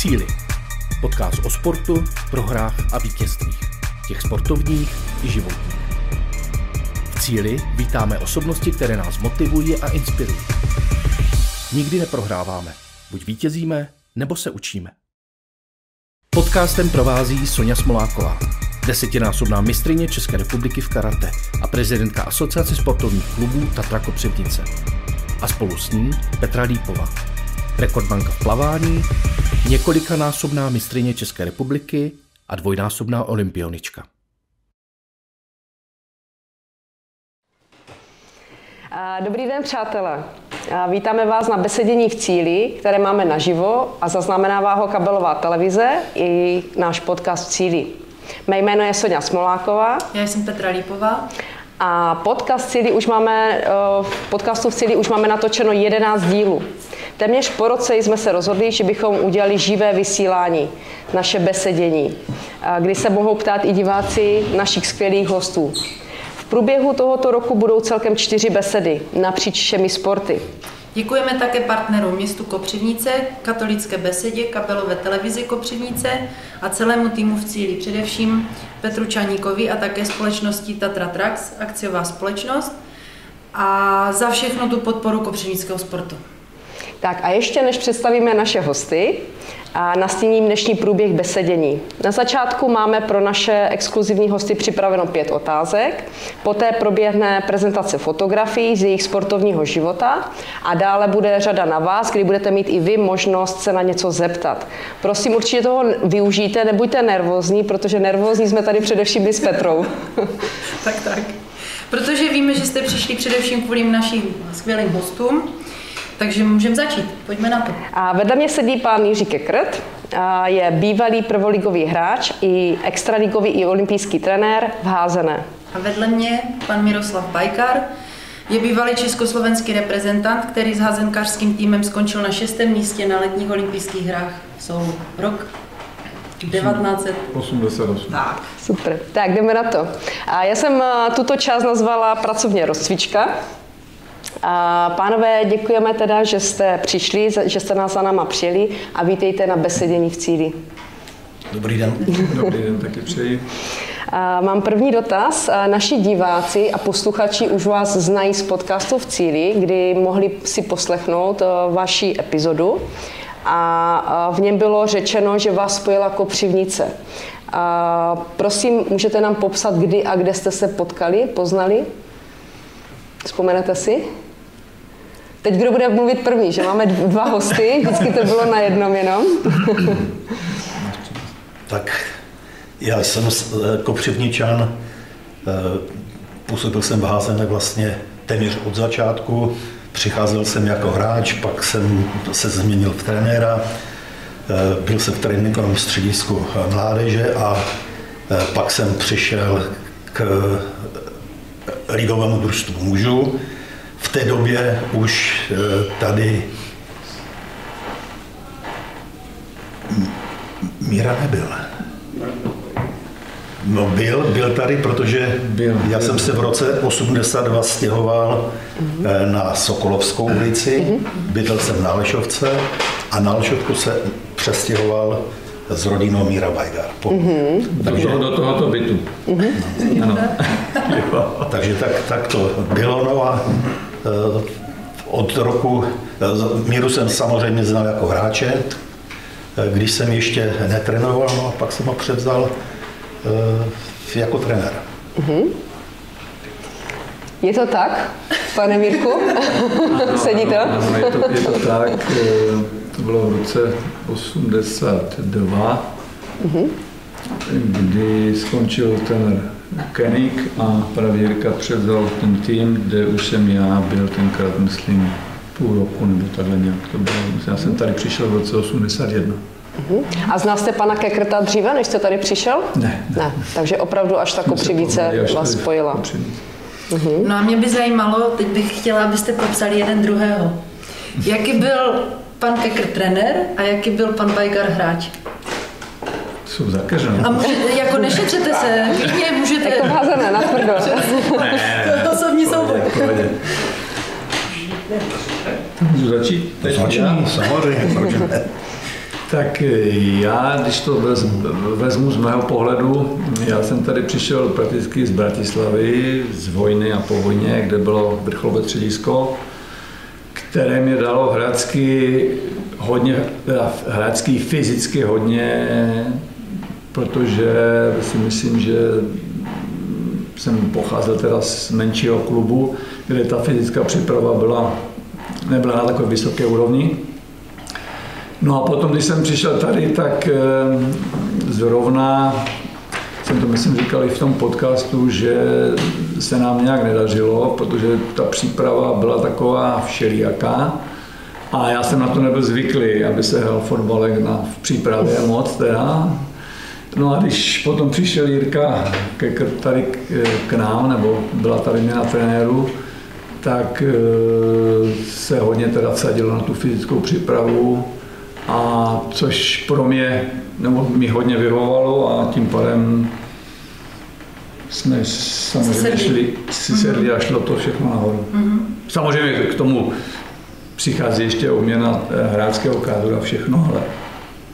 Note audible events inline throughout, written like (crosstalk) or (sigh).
Cíly. Podcast o sportu, prohrách a vítězstvích. Těch sportovních i životních. V Cíli vítáme osobnosti, které nás motivují a inspirují. Nikdy neprohráváme. Buď vítězíme, nebo se učíme. Podcastem provází Sonja Smoláková, desetinásobná mistrině České republiky v karate a prezidentka Asociace sportovních klubů Tatra Kopřivnice. A spolu s ní Petra Lípová, rekordmanka v plavání, několikanásobná mistrině České republiky a dvojnásobná olympionička. Dobrý den, přátelé. Vítáme vás na besedění v cíli, které máme naživo a zaznamenává ho kabelová televize i náš podcast v cíli. Mé jméno je Sonja Smoláková. Já jsem Petra Lípová. A podcast Cíli už máme, eh, v podcastu v Cíli už máme natočeno 11 dílů. Téměř po roce jsme se rozhodli, že bychom udělali živé vysílání, naše besedění, kdy se mohou ptát i diváci našich skvělých hostů. V průběhu tohoto roku budou celkem čtyři besedy napříč všemi sporty. Děkujeme také partnerům městu Kopřivnice, katolické besedě, kabelové televizi Kopřivnice a celému týmu v cíli, především Petru Čaníkovi a také společnosti Tatra Trax, akciová společnost, a za všechno tu podporu kopřivnického sportu. Tak a ještě než představíme naše hosty, a nastíním dnešní průběh besedění. Na začátku máme pro naše exkluzivní hosty připraveno pět otázek, poté proběhne prezentace fotografií z jejich sportovního života a dále bude řada na vás, kdy budete mít i vy možnost se na něco zeptat. Prosím, určitě toho využijte, nebuďte nervózní, protože nervózní jsme tady především my s Petrou. (laughs) tak, tak. Protože víme, že jste přišli především kvůli našim skvělým hostům, takže můžeme začít. Pojďme na to. A vedle mě sedí pán Jiří Kekrt, a je bývalý prvoligový hráč i extraligový i olympijský trenér v házené. A vedle mě pan Miroslav Bajkar, je bývalý československý reprezentant, který s házenkářským týmem skončil na šestém místě na letních olympijských hrách v Soulu. Rok 1988. Tak. Super. Tak jdeme na to. A já jsem eh, tuto část nazvala pracovně rozcvička. A pánové, děkujeme teda, že jste přišli, že jste nás za náma přijeli a vítejte na besedění v cíli. Dobrý den. Dobrý den, taky přeji. A mám první dotaz. Naši diváci a posluchači už vás znají z podcastu v cíli, kdy mohli si poslechnout eh, vaši epizodu a v něm bylo řečeno, že vás spojila kopřivnice. A prosím, můžete nám popsat, kdy a kde jste se potkali, poznali? Vzpomenete si? Teď kdo bude mluvit první, že máme dva hosty, vždycky to bylo na jednom jenom. tak já jsem kopřivničan, eh, působil jsem v Házené vlastně téměř od začátku, přicházel jsem jako hráč, pak jsem se změnil v trenéra, eh, byl jsem v tréninkovém středisku mládeže a eh, pak jsem přišel k ligovému družstvu mužů. V té době už eh, tady Míra nebyl. No byl, byl tady, protože byl, já byl. jsem se v roce 82 stěhoval mm-hmm. na Sokolovskou ulici, mm-hmm. bydlel jsem na Lešovce a na Lešovku se přestěhoval s rodinou Míra Bajgar. Mm-hmm. Takže do tohoto bytu. Mm-hmm. Ano. (laughs) Takže tak, tak to bylo. No a od roku, eh, Míru jsem samozřejmě znal jako hráče, eh, když jsem ještě netrénoval, no a pak jsem ho převzal jako trenér. Mm-hmm. Je to tak, pane Mírku? (laughs) Sedí to? Ano, je, to, je to tak to bylo v roce 82, mm-hmm. kdy skončil ten Kenik a Pravírka převzal ten tým, kde už jsem já byl tenkrát, myslím, půl roku nebo takhle nějak to bylo. Já jsem tady přišel v roce 81. Uh-huh. A znal jste pana Kekrta dříve, než jste tady přišel? Ne. ne. ne. Takže opravdu až ta kopřivíce vás spojila. Uh-huh. No a mě by zajímalo, teď bych chtěla, abyste popsali jeden druhého. Jaký byl pan Kekr trenér a jaký byl pan Bajgar hráč? Jsou zakažené. A můžete, jako nešetřete se, klidně můžete... Jako házené, na tvrdo. (laughs) ne, to osobní souboj. Můžu začít? Začni, samozřejmě, Tak já, když to vezmu z mého pohledu, já jsem tady přišel prakticky z Bratislavy, z vojny a po vojně, kde bylo vrcholové středisko, které mě dalo hradsky hodně, hradsky fyzicky hodně, protože si myslím, že jsem pocházel teda z menšího klubu, kde ta fyzická příprava byla, nebyla na takové vysoké úrovni. No a potom, když jsem přišel tady, tak eh, zrovna jsem to myslím říkal i v tom podcastu, že se nám nějak nedařilo, protože ta příprava byla taková všelijaká a já jsem na to nebyl zvyklý, aby se hrál fotbalek na, v přípravě moc teda. No a když potom přišel Jirka ke, tady k, k nám, nebo byla tady měna trenéru, tak eh, se hodně teda vsadilo na tu fyzickou přípravu, a což pro mě, nebo mi hodně vyhovovalo a tím pádem jsme samozřejmě šli, si sedli mm-hmm. a šlo to všechno nahoru. Mm-hmm. Samozřejmě k tomu přichází ještě obměna eh, hráčského kádru a všechno, ale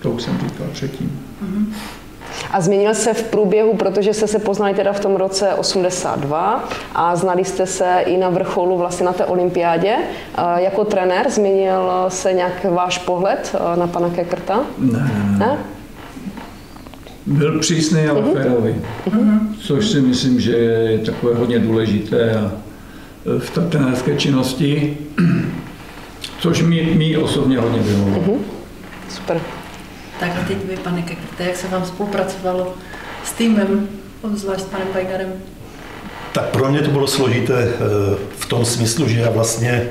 to už jsem říkal předtím. Mm-hmm. A změnil se v průběhu, protože jste se poznali teda v tom roce 82 a znali jste se i na vrcholu vlastně na té olympiádě. Jako trenér změnil se nějak váš pohled na pana Kekrta? Ne, ne. Byl přísný, ale uh-huh. férový, uh-huh. což si myslím, že je takové hodně důležité a e, v té trenérské činnosti, (clears throat) což mi, mi osobně hodně vyhovovalo. Uh-huh. Super. Tak a teď vy, pane Kekrte, jak se vám spolupracovalo s týmem, obzvlášť s panem Bajgarem? Tak pro mě to bylo složité e, v tom smyslu, že já vlastně e,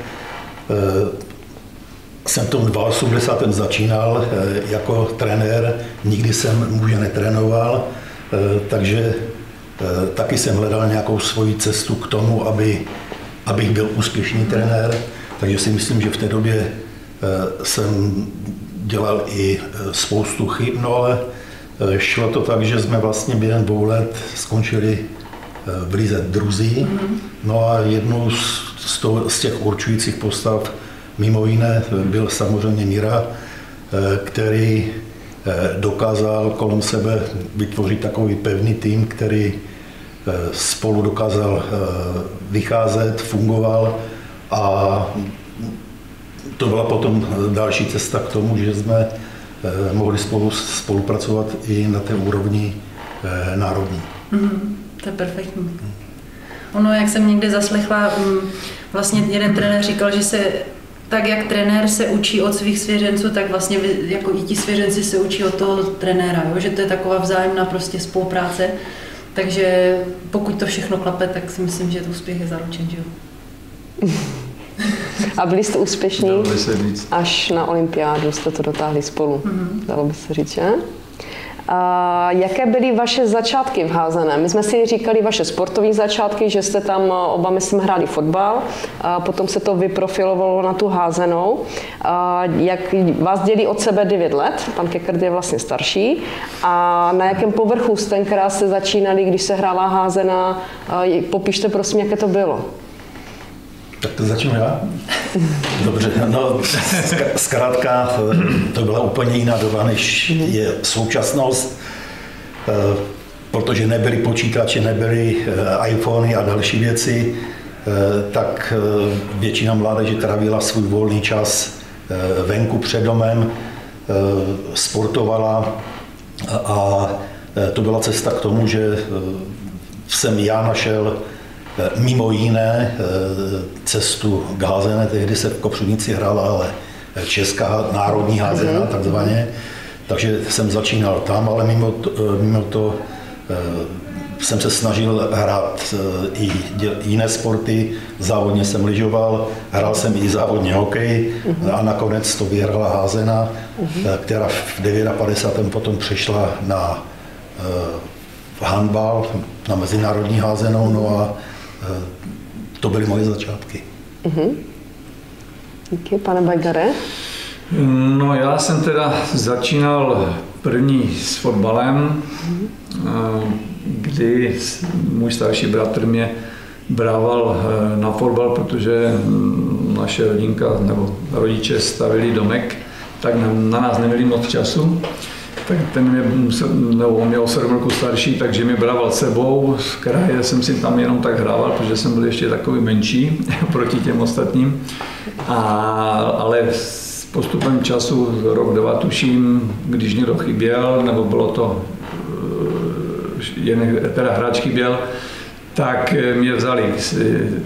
jsem v tom 82. začínal jako trenér, nikdy jsem muže netrénoval, takže taky jsem hledal nějakou svoji cestu k tomu, aby, abych byl úspěšný trenér, takže si myslím, že v té době jsem dělal i e, spoustu chyb, no ale e, šlo to tak, že jsme vlastně během dvou let skončili e, v Lize druzí. Mm-hmm. No a jednou z, toho, z těch určujících postav mimo jiné byl samozřejmě Mira, který dokázal kolem sebe vytvořit takový pevný tým, který spolu dokázal vycházet, fungoval a to byla potom další cesta k tomu, že jsme eh, mohli spolu spolupracovat i na té úrovni eh, národní. Mm, to je perfektní. Ono, jak jsem někde zaslechla, mm, vlastně jeden trenér říkal, že se tak, jak trenér se učí od svých svěřenců, tak vlastně jako i ti svěřenci se učí od toho trenéra, jo? že to je taková vzájemná prostě spolupráce. Takže pokud to všechno klape, tak si myslím, že to úspěch je zaručen. Že jo? (laughs) A byli jste úspěšní až na olympiádu, jste to dotáhli spolu, mm-hmm. dalo by se říct, že? A jaké byly vaše začátky v házené? My jsme si říkali vaše sportovní začátky, že jste tam oba, myslím, hráli fotbal, a potom se to vyprofilovalo na tu házenou. A jak vás dělí od sebe 9 let, pan Kekert je vlastně starší. A na jakém povrchu jste tenkrát se začínali, když se hrála házená? Popište prosím, jaké to bylo. Tak to začnu já? (laughs) Dobře, no zkrátka to byla úplně jiná doba, než je současnost, eh, protože nebyly počítače, nebyly eh, iPhony a další věci, eh, tak většina mládeže trávila svůj volný čas venku před domem, sportovala a to byla cesta k tomu, že jsem já našel mimo jiné eh, cestu k házené, tehdy se v Kopřivnici hrála ale česká národní házená mm-hmm. takzvaně, takže jsem začínal tam, ale mimo to, eh, mimo to jsem se snažil hrát i jiné sporty, závodně jsem lyžoval, hrál jsem i závodně hokej mm-hmm. a nakonec to vyhrala házena, mm-hmm. která v 59. potom přešla na handbal, na mezinárodní házenou, no a Eh, to byly moje začátky. Uh-huh. Díky, pane Bajgare. No já jsem teda začínal první s fotbalem, uh-huh. kdy můj starší bratr mě brával na fotbal, protože naše rodinka nebo rodiče stavili domek tak na nás neměli moc času. Tak ten mě nebo on měl o 7 roku starší, takže mě brával sebou. Z kraje jsem si tam jenom tak hrával, protože jsem byl ještě takový menší (laughs) proti těm ostatním. A, ale s postupem času, rok, dva tuším, když někdo chyběl, nebo bylo to jen teda hráč chyběl, tak mě vzali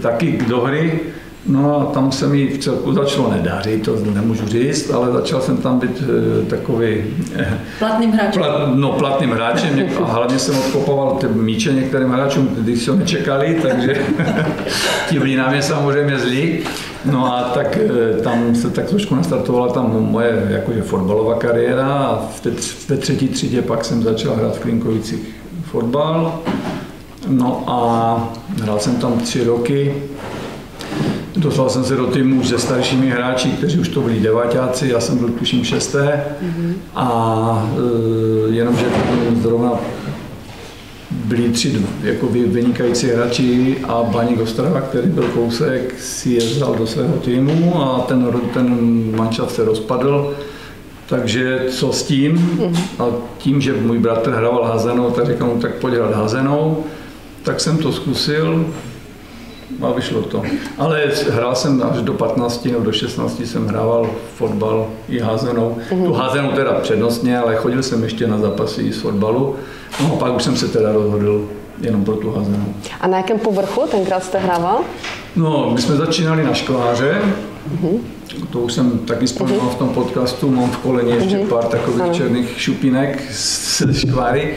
taky do hry No a tam se mi v celku začalo nedařit, to nemůžu říct, ale začal jsem tam být e, takový... E, platným hráčem. Plat, no, platným hráčem (laughs) a hlavně jsem odkopoval ty míče některým hráčům, když se nečekali, takže (laughs) ti byli na mě samozřejmě zlí. No a tak e, tam se tak trošku nastartovala tam moje jakože fotbalová kariéra a v té, v té třetí třídě pak jsem začal hrát v Klinkovicích fotbal. No a hrál jsem tam tři roky Dostal jsem se do týmu se staršími hráči, kteří už to byli devátáci, já jsem byl tuším šesté mm-hmm. a e, jenomže zrovna byli tři jako vynikající hráči a Baník Ostrava, který byl kousek, si je vzal do svého týmu a ten, ten manšaft se rozpadl. Takže co s tím? Mm-hmm. A tím, že můj bratr hrával házenou, tak říkal mu, tak pojď hrát házenou. Tak jsem to zkusil, a vyšlo to. Ale hrál jsem až do 15 nebo do 16 jsem hrával fotbal i házenou. Mm-hmm. Tu házenou teda přednostně, ale chodil jsem ještě na zápasy i z fotbalu. No a pak už jsem se teda rozhodl jenom pro tu házenou. A na jakém povrchu tenkrát jste hrával? No, my jsme začínali na škváře, mm-hmm. to už jsem taky vzpomínal mm-hmm. v tom podcastu, mám v koleni ještě mm-hmm. pár takových ano. černých šupinek z škváry.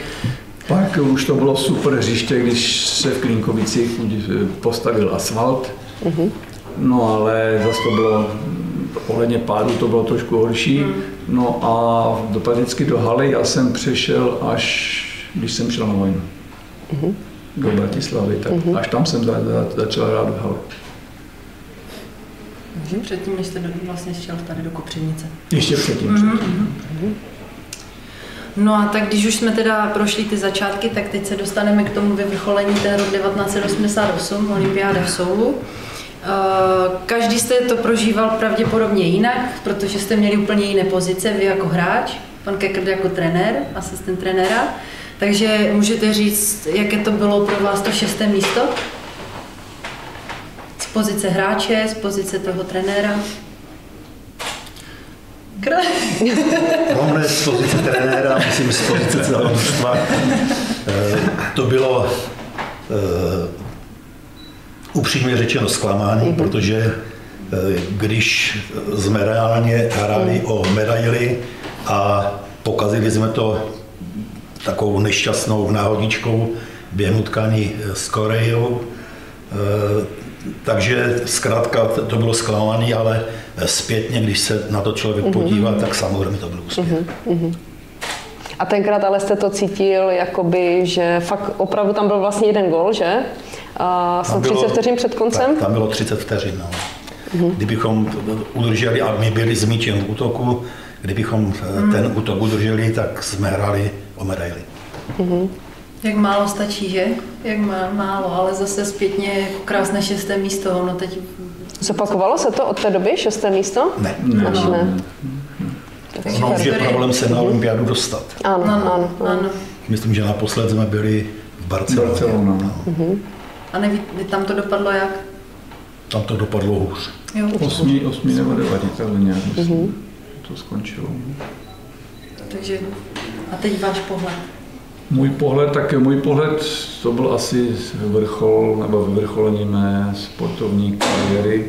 Pak už to bylo super hřiště, když se v Klínkovicích postavil asfalt. Uh-huh. No ale zase to bylo, ohledně pádu to bylo trošku horší. Uh-huh. No a dopadnicky do haly já jsem přešel až, když jsem šel na vojnu. Uh-huh. Do Bratislavy, tak uh-huh. až tam jsem za, za, začal hrát v hale. Předtím, než jste vlastně šel tady do Kopřivnice. Ještě předtím. Uh-huh. předtím. No a tak když už jsme teda prošli ty začátky, tak teď se dostaneme k tomu vyvrcholení té rok 1988, olympiáda v Soulu. Eh, každý jste to prožíval pravděpodobně jinak, protože jste měli úplně jiné pozice, vy jako hráč, pan Kekr jako trenér, asistent trenéra. Takže můžete říct, jaké to bylo pro vás to šesté místo? Z pozice hráče, z pozice toho trenéra? No, ne (laughs) z pozice trenéra, myslím z pozice celého. Eh, to bylo uh, upřímně řečeno zklamání, mm-hmm. protože uh, když jsme reálně hráli mm. o medaily a pokazili jsme to takovou nešťastnou náhodičkou během utkání s Korejou, takže zkrátka to bylo zklamání, ale zpětně, když se na to člověk mhm. podívá, mm-hmm. tak samozřejmě to byl úspěch. Mm-hmm. A tenkrát ale jste to cítil, jakoby, že fakt opravdu tam byl vlastně jeden gol, že? A snad 30 vteřin před koncem? Tak, tam bylo 30 vteřin, no. Mm-hmm. Kdybychom udrželi, a my byli s míčem v útoku, kdybychom mm. ten útok udrželi, tak jsme hráli o medaily. Mm-hmm. Jak málo stačí, že? Jak má, málo, ale zase zpětně jako krásné šesté místo. No teď... Zopakovalo se to od té doby, šesté místo? Ne. ne. Až ne. Ono už je problém se na olympiádu dostat. Ano, ano, ano. ano. Myslím, že naposled jsme byli v Barceloně. Barcelona. No. Uh-huh. A neví, tam to dopadlo jak? Tam to dopadlo hůř. Jo. Osmi, osmi nebo devadí, takhle nějak uh-huh. to skončilo. Takže a teď váš pohled. Můj pohled, tak můj pohled, to byl asi vrchol nebo vyvrcholení mé sportovní kariéry,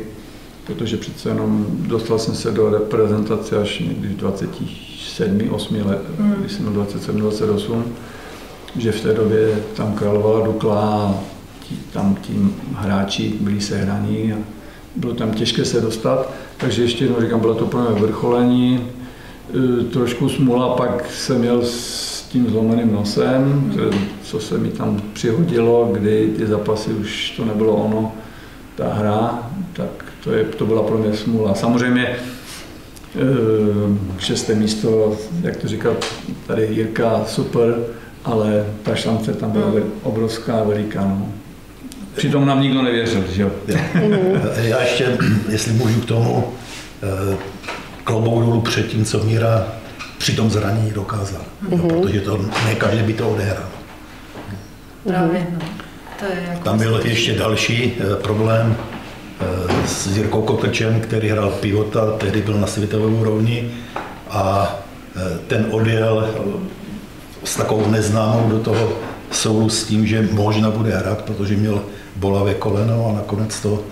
protože přece jenom dostal jsem se do reprezentace až někdy v 27, 8 let, mm. když jsem byl 27, 28, že v té době tam královala Dukla a tí, tam tím hráči byli sehraní a bylo tam těžké se dostat, takže ještě jednou říkám, bylo to pro mě vrcholení, e, trošku smula, pak jsem měl tím zlomeným nosem, co se mi tam přihodilo, kdy ty zápasy už to nebylo ono, ta hra, tak to, je, to byla pro mě smůla. Samozřejmě eh, šesté místo, jak to říkal tady Jirka, super, ale ta šance tam byla hmm. obrovská, veliká. No. Přitom nám nikdo nevěřil, že jo? Já ještě, jestli můžu k tomu, eh, klobouk dolů před tím, co Míra při tom zranění dokázal. Mm-hmm. No, protože to ne každý by to odehrál. Právě, no. To je jako Tam byl ještě další eh, problém eh, s Jirkou Kotečem, který hrál pivota, tehdy byl na světové úrovni a eh, ten odjel s takovou neznámou do toho soulu s tím, že možná bude hrát, protože měl bolavé koleno a nakonec to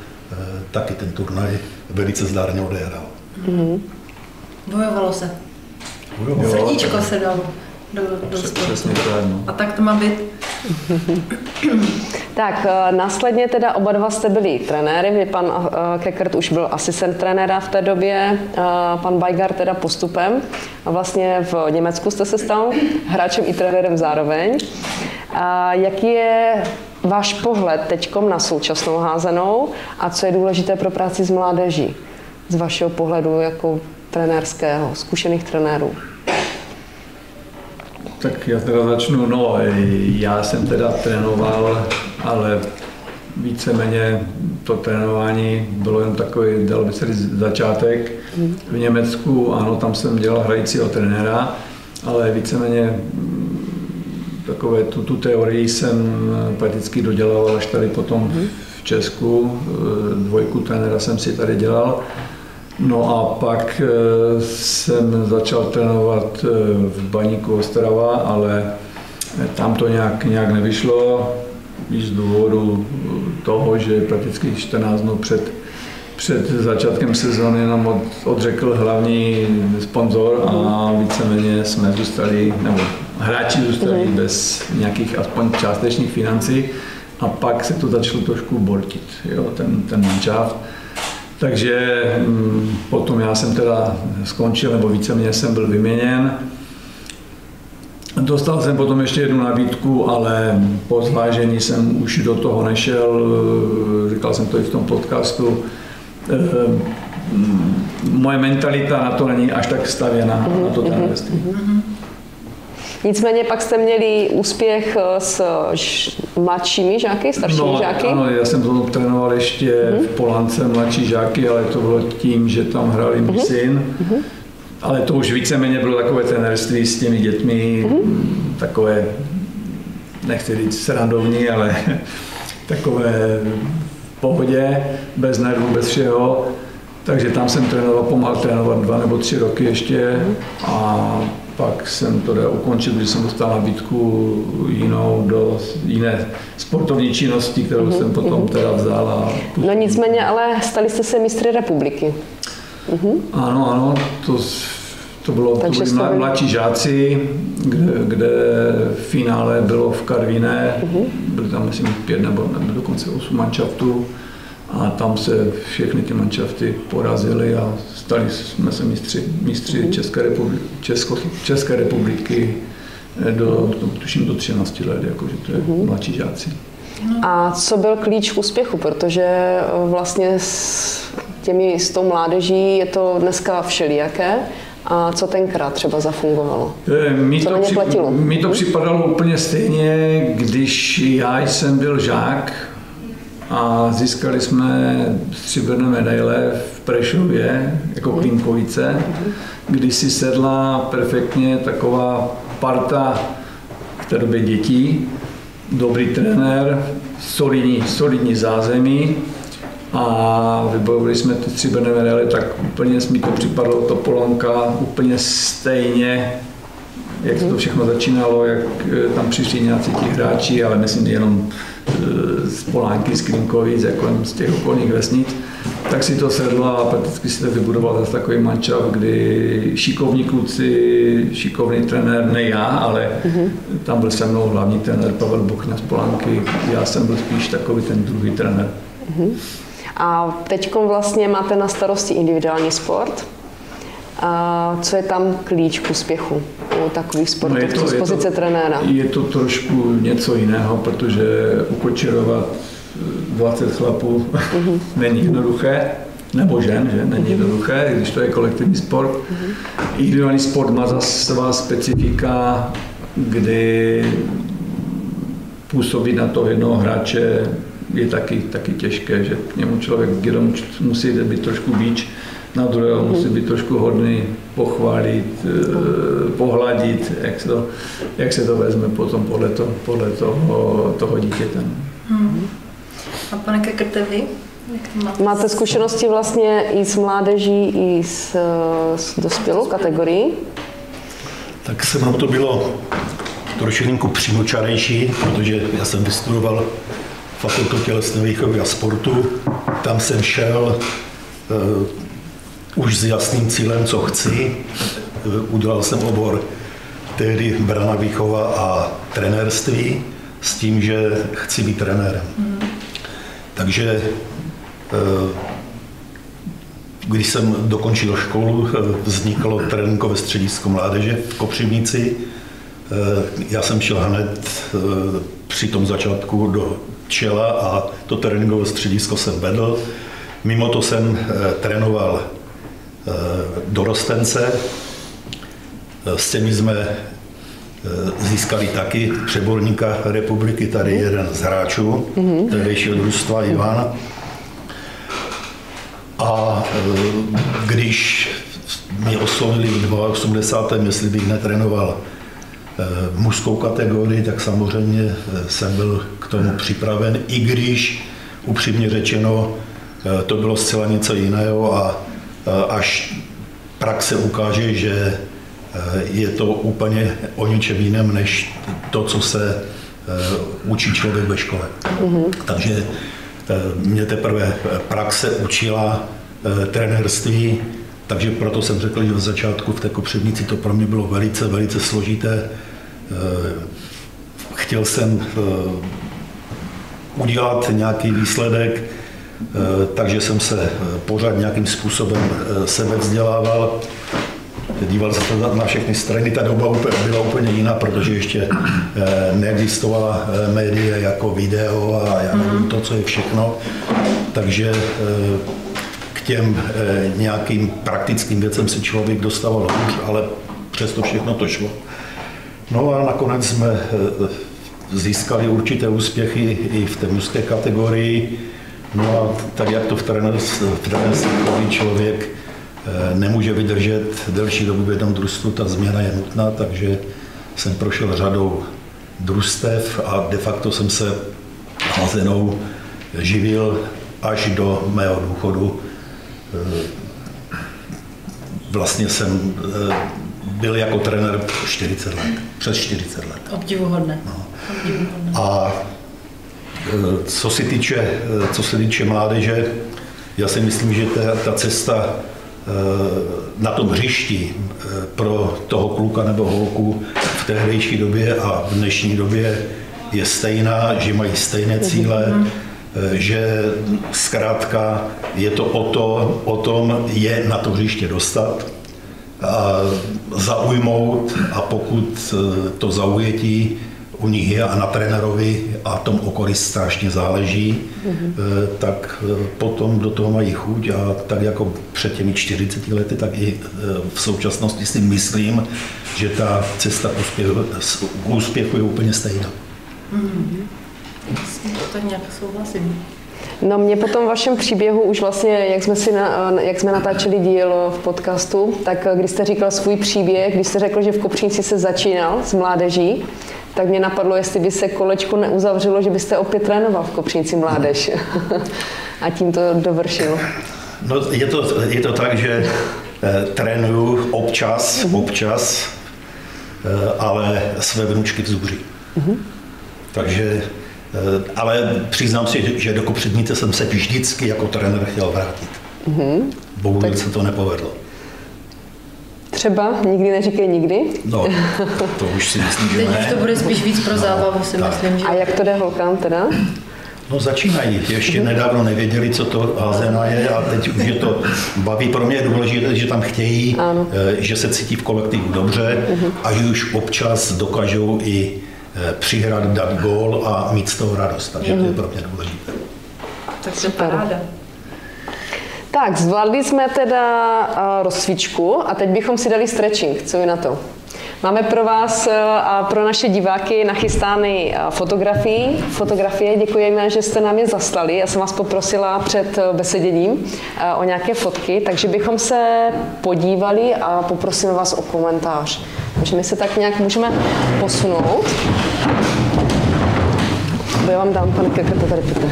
taky ten turnaj velice zdárně odehrál. Mm-hmm. Bojovalo se. Bojovalo. Srdíčko se dalo do, do no. A tak to má být. (coughs) Tak eh, následně teda oba dva jste byli trenéry, vy pan eh, Kekert už byl asistent trenéra v té době, eh, pan Bajgar teda postupem a vlastně v Německu jste se stal hráčem i trenérem zároveň. A jaký je váš pohled teď na současnou házenou a co je důležité pro práci s mládeží z vašeho pohledu jako trenérského, zkušených trenérů? Tak já teda začnu, no, já jsem teda trénoval, ale víceméně to trénování bylo jen takový, dalo by se říct, začátek. V Německu, ano, tam jsem dělal hrajícího trenéra, ale víceméně takové tu, tu teorii jsem prakticky dodělal až tady potom v Česku. Dvojku trenéra jsem si tady dělal. No a pak eh, jsem začal trénovat eh, v Baníku Ostrava, ale tam to nějak, nějak nevyšlo, z důvodu toho, že prakticky 14 dnů před, před začátkem sezóny nám od, odřekl hlavní sponzor a víceméně jsme zůstali, nebo hráči zůstali mm. bez nějakých aspoň částečných financí a pak se to začalo trošku bortit, jo, ten, ten manšaft. Takže mm, potom já jsem teda skončil, nebo víceméně jsem byl vyměněn. Dostal jsem potom ještě jednu nabídku, ale po zvážení jsem už do toho nešel, říkal jsem to i v tom podcastu. Eh, mm, moje mentalita na to není až tak stavěná, mm-hmm, na to ten mm-hmm. Nicméně pak jste měli úspěch eh, s mladšími žáky, staršími no, žáky? Ano, já jsem to trénoval ještě mm-hmm. v Polance mladší žáky, ale to bylo tím, že tam hrál můj mm-hmm. syn. Mm-hmm. Ale to už víceméně bylo takové trenérství s těmi dětmi, mm-hmm. takové, nechci říct srandovní, ale (laughs) takové v pohodě, bez nervů, bez všeho. Takže tam jsem trénoval, pomáhal trénovat dva nebo tři roky ještě a pak jsem to teda ukončil, když jsem dostal nabídku jinou do jiné sportovní činnosti, kterou mm-hmm. jsem potom mhm. teda vzal. A no nicméně, ale stali jste se mistry republiky. Mm-hmm. Ano, ano, to, to bylo to byli mlad, mladší žáci, kde, kde v finále bylo v Karviné, mm-hmm. byly tam myslím pět nebo, nebo dokonce osm manšaftů a tam se všechny ty manšafty porazily a stali jsme se mistři, mistři mm. České, republiky, Česko, České republiky eh, do, tuším do 13 let, jakože to je mm. mladší žáci. A co byl klíč k úspěchu? Protože eh, vlastně s těmi, s tou mládeží je to dneska všelijaké. A co tenkrát třeba zafungovalo? Eh, mi co to, při, platilo? Mi to připadalo úplně stejně, když já jsem byl žák a získali jsme stříbrné medaile v Prešově jako Klimkovice, kdy si sedla perfektně taková parta v té době dětí, dobrý trenér, solidní, solidní zázemí. A vybojovali jsme ty stříbrné medaile, tak úplně mi to připadlo to Polonka úplně stejně, jak to všechno začínalo, jak eh, tam přišli nějací ti hráči, ale myslím jenom z Polánky, z Klinkovic, jako z těch okolních vesnic, tak si to sedlo a prakticky si to vybudoval zase takový mančav, kdy šikovní kluci, šikovný trenér, ne já, ale mm-hmm. tam byl se mnou hlavní trenér Pavel Buchna z Polánky, já jsem byl spíš takový ten druhý trenér. Mm-hmm. A teď vlastně máte na starosti individuální sport. A co je tam klíč k úspěchu u takových sportovců no z pozice je to, trenéra? Je to trošku něco jiného, protože ukočerovat 20 chlapů uh-huh. (laughs) není jednoduché, nebo žen, že není uh-huh. jednoduché, když to je kolektivní sport. Uh-huh. Individuální sport má za svá specifika, kdy působit na toho jednoho hráče je taky, taky těžké, že k němu člověk jenom musí být trošku víc na druhého musí být trošku hodný, pochválit, eh, pohladit, jak se to, jak se to vezme potom podle, to, podle toho, toho dítěte. Hmm. A pane Kekrte, vy? Máte? Máte zkušenosti vlastně i s mládeží, i s, s dospělou kategorií? Tak se mnou to bylo trošilinku přímočarejší, protože já jsem vystudoval fakultu tělesné výchovy a sportu. Tam jsem šel uh, už s jasným cílem, co chci. Udělal jsem obor tehdy brana výchova a trenérství s tím, že chci být trenérem. Mm. Takže uh, když jsem dokončil školu, vzniklo tréninkové středisko mládeže v Kopřivnici. Já jsem šel hned při tom začátku do čela a to tréninkové středisko jsem vedl. Mimo to jsem trénoval dorostence. S těmi jsme získali taky přeborníka republiky, tady jeden z hráčů mm-hmm. tehdejšího družstva Ivan. A když mě oslovili v 82. jestli bych netrénoval mužskou kategorii, tak samozřejmě jsem byl k tomu připraven, i když upřímně řečeno to bylo zcela něco jiného a až praxe ukáže, že je to úplně o ničem jiném, než to, co se učí člověk ve škole. Mm-hmm. Takže mě teprve praxe učila trenérství, takže proto jsem řekl, že v začátku v té kopřivnici to pro mě bylo velice, velice složité. Chtěl jsem udělat nějaký výsledek, takže jsem se pořád nějakým způsobem sebevzdělával. Díval se na všechny strany, ta doba byla úplně jiná, protože ještě neexistovala média jako video a já nevím to, co je všechno. Takže k těm nějakým praktickým věcem se člověk dostával hůř, ale přesto všechno to šlo. No a nakonec jsme získali určité úspěchy i v té mužské kategorii. No a tak, jak to v trenérství člověk nemůže vydržet delší dobu v jednom družstvu, ta změna je nutná, takže jsem prošel řadou družstev a de facto jsem se házenou živil až do mého důchodu. Vlastně jsem byl jako trenér 40 let, přes 40 let. Obdivuhodné. No. Obdivuhodné. A co se týče, co se týče mládeže, já si myslím, že ta, ta cesta na tom hřišti pro toho kluka nebo holku v tehdejší době a v dnešní době je stejná, že mají stejné cíle, mm-hmm. že zkrátka je to o, to, o tom je na to hřiště dostat, a zaujmout a pokud to zaujetí u nich je a na trenérovi a tom okolí strašně záleží, mm-hmm. tak potom do toho mají chuť a tak jako před těmi 40 lety, tak i v současnosti si myslím, že ta cesta k úspěchu, k úspěchu je úplně stejná. Mm-hmm. To nějak souhlasím. No mě po tom vašem příběhu už vlastně, jak jsme, si na, jak jsme natáčeli díl v podcastu, tak když jste říkal svůj příběh, když jste řekl, že v Kopřínci se začínal s mládeží, tak mě napadlo, jestli by se kolečko neuzavřelo, že byste opět trénoval v Kopřínci mládež. (laughs) A tím to dovršil. No, je to, je to tak, že eh, trénuju občas, mm-hmm. občas, eh, ale své vnučky vzubří. Mm-hmm. Takže Eh, ale přiznám si, že do Kopřivnice jsem se vždycky jako trenér chtěl vrátit. Mm-hmm. Bohužel tak... se to nepovedlo. Třeba? Nikdy neříkej nikdy? No, to už si myslím, že Teď ne. už to bude spíš víc pro zábavu, si tak. myslím. Že... A jak to jde holkám teda? No začínají. Ještě mm-hmm. nedávno nevěděli, co to házena je a teď už je to (laughs) baví. Pro mě je důležité, že tam chtějí, ano. Eh, že se cítí v kolektivu dobře mm-hmm. a že už občas dokážou i Eh, přihrát, dát gól a mít z toho radost. Takže to je mhm. pro mě důležité. Tak se paráda. Tak, zvládli jsme teda uh, rozcvičku a teď bychom si dali stretching. Co vy na to? Máme pro vás eh, a pro naše diváky nachystány eh, fotografii. Fotografie, děkujeme, že jste nám je zaslali. Já jsem vás poprosila před eh, beseděním o nějaké fotky, takže bychom se podívali a poprosíme vás o komentář. Takže my se tak nějak můžeme posunout. Já vám dám, pane Kekrte, tady Petr.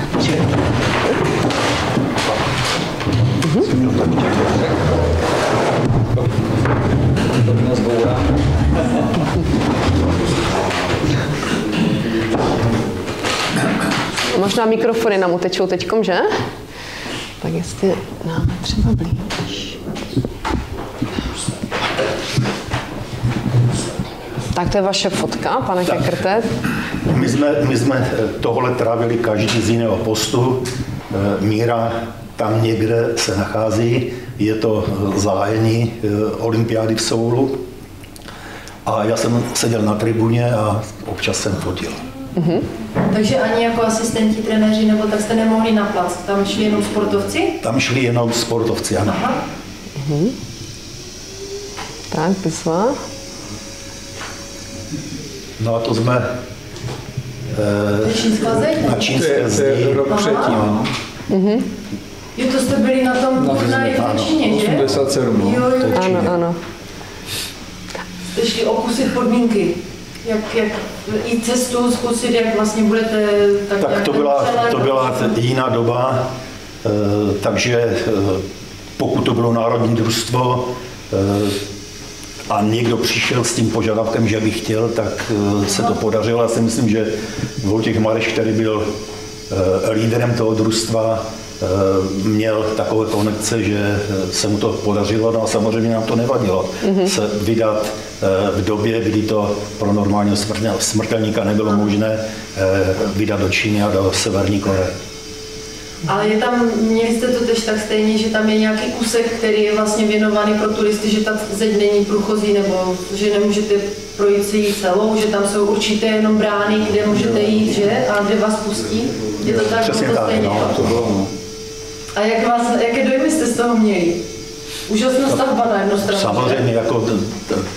Možná mikrofony nám utečou teďkom, že? Tak jestli nám třeba blíž. Tak to je vaše fotka, pane tak. Kekrte. My jsme, my jsme tohle trávili každý z jiného postu. Eh, Míra tam někde se nachází, je to zájení eh, olympiády v Soulu. A já jsem seděl na tribuně a občas jsem fotil. Mm-hmm. Takže ani jako asistenti, trenéři, nebo tak jste nemohli na plac, tam šli jenom sportovci? Tam šli jenom sportovci, ano. Aha. Mm-hmm. Tak, písma. No a to jsme e, na čínské zdi. Rok předtím. Mm-hmm. Jo, to jste byli na tom turnaji v Číně, že? 87, no. Jo, jo. Ano, ano. Jste šli okusit podmínky. Jak, jak i cestu zkusit, jak vlastně budete... Tak, tak to, byla, to byla jiná doba, e, takže e, pokud to bylo národní družstvo e, a někdo přišel s tím požadavkem, že by chtěl, tak se to podařilo. Já si myslím, že Vojtěch Mareš, který byl líderem toho družstva, Eh, měl takové konekce, že eh, se mu to podařilo, no a samozřejmě nám to nevadilo mm-hmm. se vydat eh, v době, kdy to pro normálního smrtelníka nebylo možné vydat do Číny a do Severní Koreje. Ale je tam, měli jste to tež tak stejně, že tam je nějaký úsek, který je vlastně věnovaný pro turisty, že ta zeď není průchozí, nebo že nemůžete projít si ji celou, že tam jsou určité jenom brány, kde můžete jít, že? A kde vás pustí? Je to tak? Přesně tak, no, to bylo, no. A jak vás, jaké dojmy jste z toho měli? Úžasná stavba na jednu stranu. Samozřejmě, jako ten,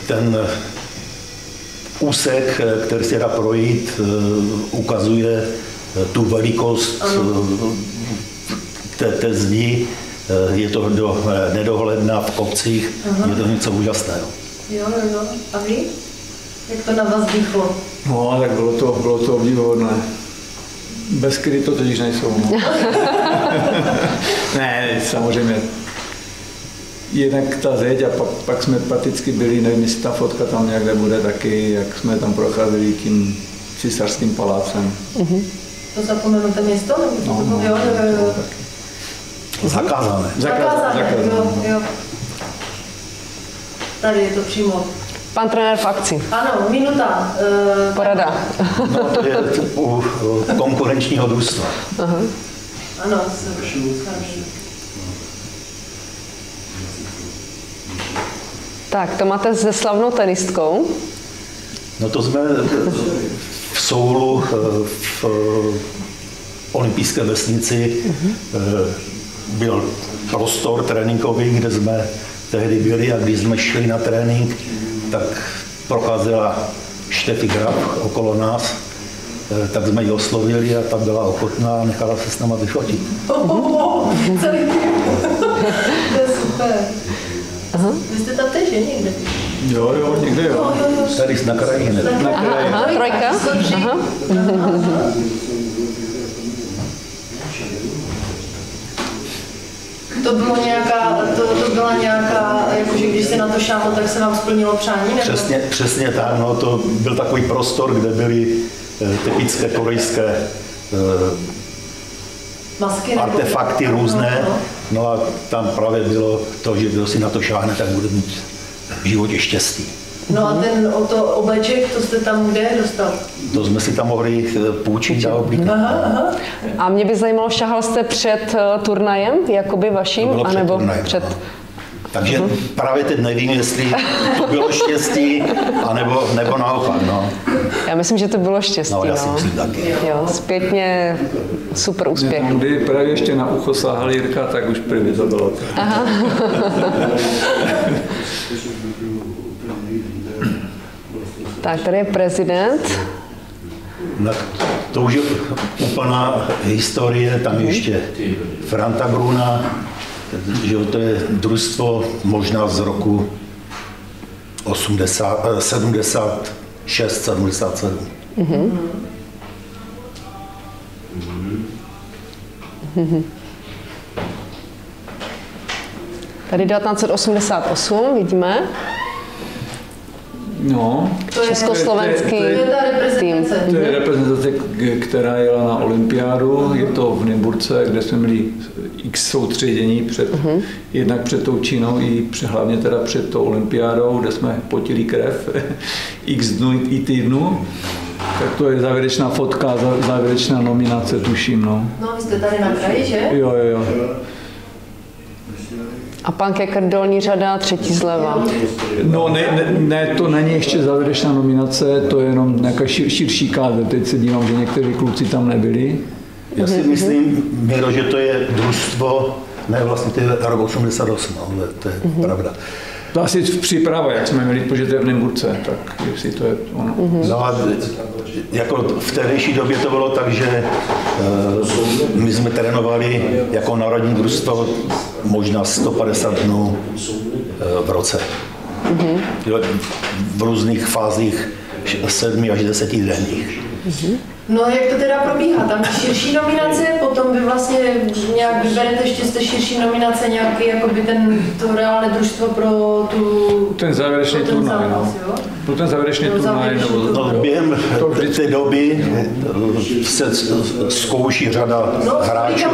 ten úsek, který se dá projít, eh, ukazuje eh, tu velikost ano. Eh, té, té zdi. Je to do, nedohledná v kopcích, Aha. je to něco úžasného. Jo, jo, jo. A vy? Jak to na vás dýchlo? No, tak bylo to, bylo to obdivuhodné. Bez kdy to totiž nejsou. No. (laughs) ne, samozřejmě. Jednak ta zeď a pak, pak jsme paticky byli, nevím, jestli ta fotka tam někde bude taky, jak jsme tam procházeli tím císařským palácem. Mm-hmm. To zapomenuté město? No, no, jo, jo, jo. Zakázané. Zakázané, Zakázané. jo, jo. Tady je to přímo Pan trenér v akci. Ano, minuta. Uh, Porada. No, to je u konkurenčního družstva. Uh-huh. Ano, Tak, to máte se slavnou tenistkou. No to jsme v Soulu, eh, v olympijské vesnici, uh-huh. Byl prostor tréninkový, kde jsme tehdy byli a když jsme šli na trénink, tak procházela Štefi Graf okolo nás, eh, tak jsme ji oslovili a ta byla ochotná a nechala se s náma vyfotit. Oh, oh, oh, to je super. Aha. Vy jste tam tež, někde? Jo, jo, někde jo. Tady na kraji hned. Na kraji. Aha, trojka. Aha. To bylo nějaká, to, to byla nějaká, jakože když se na to šáhlo, tak se vám splnilo přání? Nebo? Přesně, přesně tak, no, to byl takový prostor, kde byly eh, typické korejské eh, Masky artefakty nebo... různé. No, no. no a tam právě bylo to, že kdo si na to šáhne, tak bude mít v životě štěstí. No a ten o to obleček, to jste tam kde dostal? To jsme si tam mohli eh, půjčit a oblíkat. Aha, aha. A mě by zajímalo, šahal jste před eh, turnajem, jakoby vaším, to anebo před, turnajem, před... Takže uh-huh. právě teď nevím, jestli to bylo štěstí, anebo, nebo naopak. No. Já myslím, že to bylo štěstí. No, já si no. myslím taky. Jo, zpětně super úspěch. Kdy právě ještě na ucho sáhal Jirka, tak už první to bylo. Aha. (laughs) Tak, tady je prezident. Na, to už je úplná historie, tam ještě Franta Bruna, že to je družstvo možná z roku 80, eh, 76, 77. Tady 1988, vidíme. No, To je, Československý tým. reprezentace. to je reprezentace, která jela na olympiádu, je to v Nymburce, kde jsme měli x soustředění před, jednak před tou Čínou i hlavně teda před tou olympiádou, kde jsme potili krev (laughs) x dnů i týdnů. Tak to je závěrečná fotka, zá- závěrečná nominace, tuším, no. No, vy jste tady na kraji, že? Jo, jo, jo. A pan Kekr dolní řada, třetí zleva. No ne, ne, ne, to není ještě závěrečná nominace, to je jenom nějaká šir, širší kádr. Teď se dívám, že někteří kluci tam nebyli. Já si myslím, Miro, že to je družstvo, ne vlastně to je rok 88, ale to je pravda. To asi v příprava, jak jsme měli, protože to je v Nymburce, tak jestli to je ono. No a jako v tehdejší době to bylo tak, že eh, my jsme trénovali jako národní družstvo možná 150 dnů eh, v roce. Jo, V různých fázích 7 až 10 denních. No, jak to teda probíhá? Tam širší nominace, potom vy vlastně nějak vyberete ještě z té širší nominace nějaký, jakoby ten, to reálné družstvo pro tu... Ten závěrečný pro ten turnaj, zápas, no. Pro ten závěrečný turnaj, nebo No, během To vždycky- té doby se zkouší řada No, hráčů.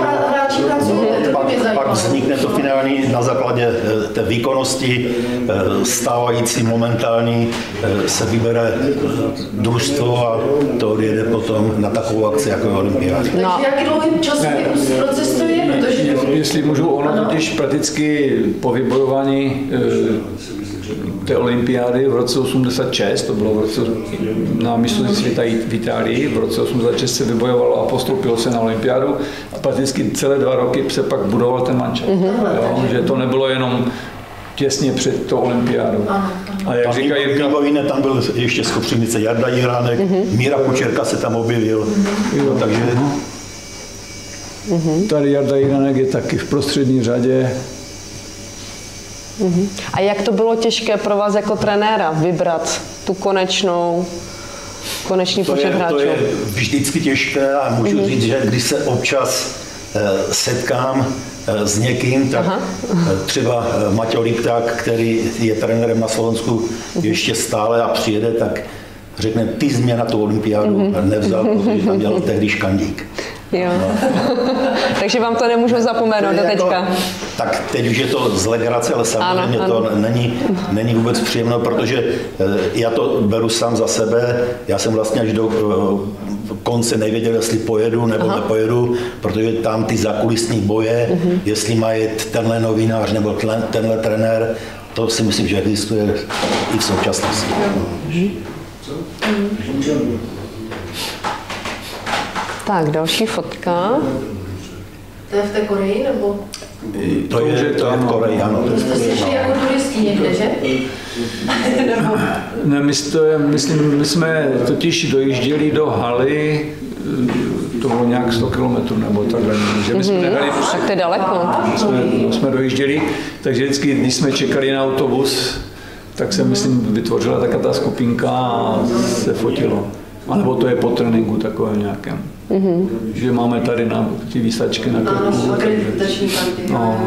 to pak, by pak vznikne to finální na základě eh, té výkonnosti eh, stávající momentální eh, se vybere družstvo a to odjede potom na takovou akci jako je olympiáda. Takže No. jaký dlouhý časový proces to je? Protože Jestli můžu, ono totiž prakticky po vybojování eh, té olympiády v roce 86, to bylo v roce na mistrovství světa v Itálii, v roce 86 se vybojovalo a postoupilo se na olympiádu a prakticky celé dva roky se pak budoval ten mančat. Jo, že to nebylo jenom těsně před tou olympiádou. A jak Tam říká Jirka, mimo jiné tam byl ještě z Kopřivnice Jarda Jiránek, Míra Kučerka se tam objevil, no, takže tady Jarda Jiranek je taky v prostřední řadě, A jak to bylo těžké pro vás jako trenéra vybrat tu konečnou, konečný to počet je, hráčů? to je vždycky těžké a můžu říct, že když se občas eh, setkám s někým, tak Aha. eh, třeba eh, Maťo Lipták, který je trenérem na Slovensku ještě stále a přijede, tak řekne, ty jsi mě na tu olympiádu nevzal, protože tam dělal tehdy škandík. Jo. (laughs) Takže vám to nemůžu zapomenout do jako- teďka. tak teď už je to z legrace, ale samozřejmě Ano, to není, není vůbec příjemné, protože eh, já to beru sám za sebe. Já jsem vlastně až do eh, konce nevěděl, jestli pojedu nebo Aha. nepojedu, protože tam ty zakulisní boje, Mhm. jestli má jet tenhle novinář nebo tlen- tenhle trenér, to si myslím, že existuje i v současnosti. Tak, další fotka. To je v té Koreji, nebo? To je, to je v Koreji, ano. Jste si šli jako turisti někde, že? (laughs) Ne, my, to je, myslím, my jsme totiž dojížděli do haly, to bylo nějak 100 kilometrů nebo takhle, že my jsme nehali, Tak to je daleko. jsme, jsme dojížděli, takže vždycky, když jsme čekali na autobus, tak se, myslím, vytvořila taková ta skupinka a se fotilo. A nebo to je po tréninku takové nějakém. Že máme tady na ty výsačky na Ano, krku. karty. No.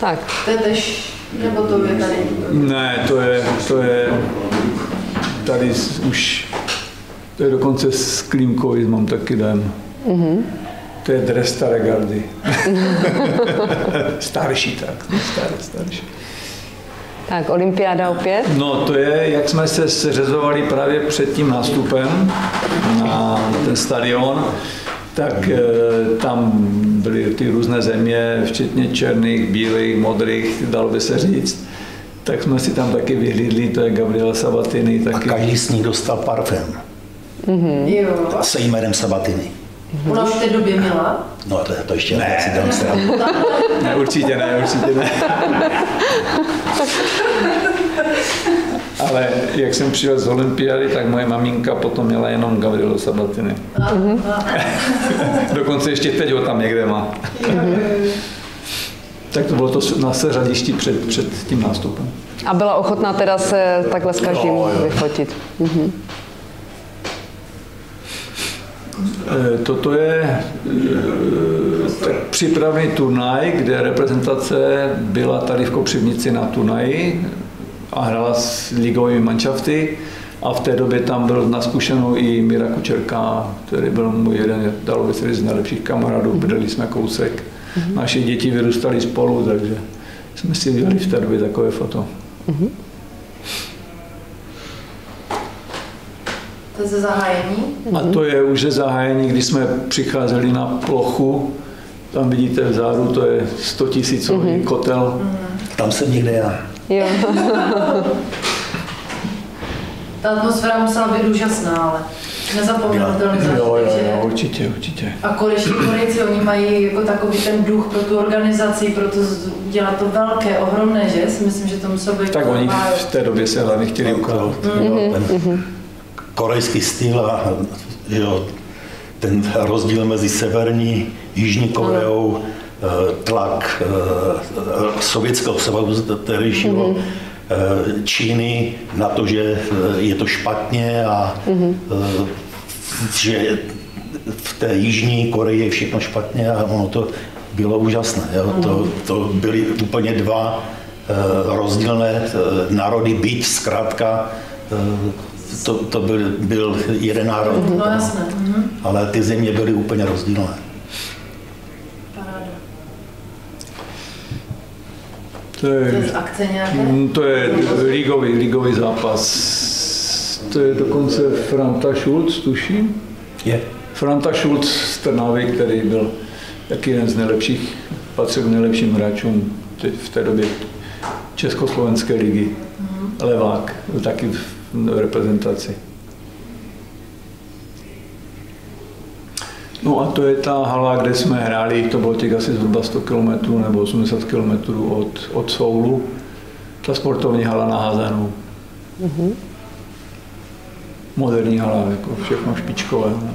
Tak, To je tež, nebo to je tady? Ne, to je, to je tady už, to je dokonce s Klímkový, mám taky dám. To je dres staré gardy. (laughs) starší tak, staré, starší. tak, olympiáda opět. No to je, jak jsme se seřezovali právě před tím nástupem na ten stadion, tak e, tam byly ty různé země, včetně černých, bílých, modrých, dalo by se říct. Tak jsme si tam taky vyhlídli, to je Gabriela Sabatini A taky. každý z nich dostal parfém Jo. se jménem Sabatiny. Ona už v té době měla. No to, to ještě ne, si dám srandu. Ne, určitě ne, určitě ne. (laughs) (laughs) (laughs) Ale jak jsem přijel z olympiády, tak moje maminka potom měla jenom Gabrielu Sabatiny. (laughs) Dokonce ještě teď ho tam někde má. (laughs) tak to bylo to na seřadišti před, před tím nástupem. A byla ochotná teda se takhle s každým jo. vyfotit. Eh, Toto je eh, tak přípravný turnaj, kde reprezentace byla tady v Kopřivnici na turnaji a hrála s ligovými manšafty. A v té době tam byl na zkušenou i Mira Kučerka, který byl můj jeden, dalo by se říct, z nejlepších kamarádů, bydleli jsme kousek. Naše děti vyrůstaly spolu, takže jsme si udělali v té době takové foto. To je ze zahájení. A to je už ze zahájení, když jsme přicházeli na plochu, tam vidíte vzadu, to je 100 tisícový Mhm. kotel. Tam jsem někde já. Jo. Ta atmosféra musela být úžasná, ale nezapomenutelný Jo, jo, zážitek, jo, že? určitě, určitě. A korejští Korejci, oni mají jako takový ten duch pro tu organizaci, pro to dělat to velké, ohromné, že? Si myslím, že to muselo být Tak oni v té době se hlavně chtěli ukázat. jo, ten korejský styl a jo, ten rozdíl mezi severní, jižní Koreou, eh, tlak eh, sovětského svazu tehdejšího, eh, Číny na to, že eh, je to špatně a eh, že v té jižní Koreji je všechno špatně a ono to bylo úžasné. Jo. To, to byly úplně dva eh, rozdílné eh, národy, byť zkrátka eh, to, to byl, byl jeden národ, No jasné. Mhm. ale ty země byly úplně rozdílné. Paráda. To To je z akce nějaké? mm, to je ligový, ligový zápas. To je dokonce Franta Schulz, tuším. Je. Franta Schulz z Trnavy, který byl taky jeden z nejlepších, patřil k nejlepším hráčům teď v té době Československé ligy. Levák, byl taky v reprezentaci. No a to je ta hala, kde jsme hráli, to bylo těch asi zhruba 100 km nebo 80 km od, od Soulu. Ta sportovní hala na Házenou. Moderní hala, jako všechno špičkové. no.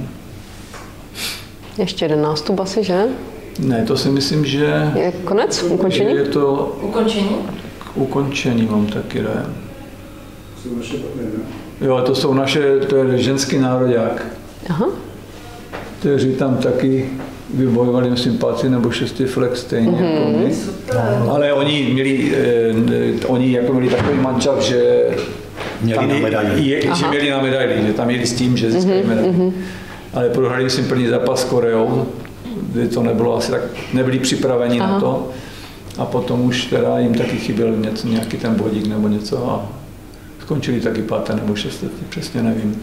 Ještě jeden nástup asi, že? Ne, to si myslím, že Je konec? Ukončení? je to Ukončení? k ukončení, mám taky dojem. Jo, to jsou naše, to je ženský národák, Aha. Kteří tam taky vybojovali, myslím, pátý nebo šestý flex stejně mm-hmm. jako my. Ale oni měli, eh, oni jako měli takový mančat, že Měli tam na je- medaili. Je, že měli na medaili, že tam jeli s tím, že získali medaili. Ale prohrali myslím první zápas s Koreou, kdy to nebylo asi tak, nebyli připraveni na to. A potom už teda jim taky chyběl něco, nějaký ten bodík nebo něco a skončili taky páté nebo šesté, přesně nevím.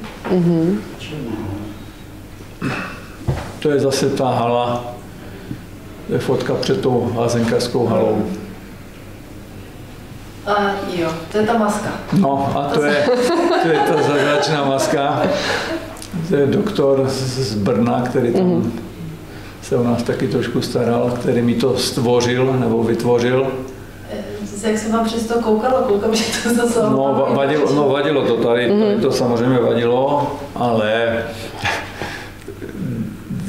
To je zase ta hala, to je fotka před tou házenkařskou halou. A jo, to je ta maska. No a to je, to je ta zázračná maska. To je doktor z Brna, který tam se o nás taky trošku staral, který mi to stvořil nebo vytvořil. Eh, Jak se vám přes to koukalo, koukám, (laughs) že to zase... No, va- vadilo, no vadilo to tady, tady to samozřejmě vadilo, ale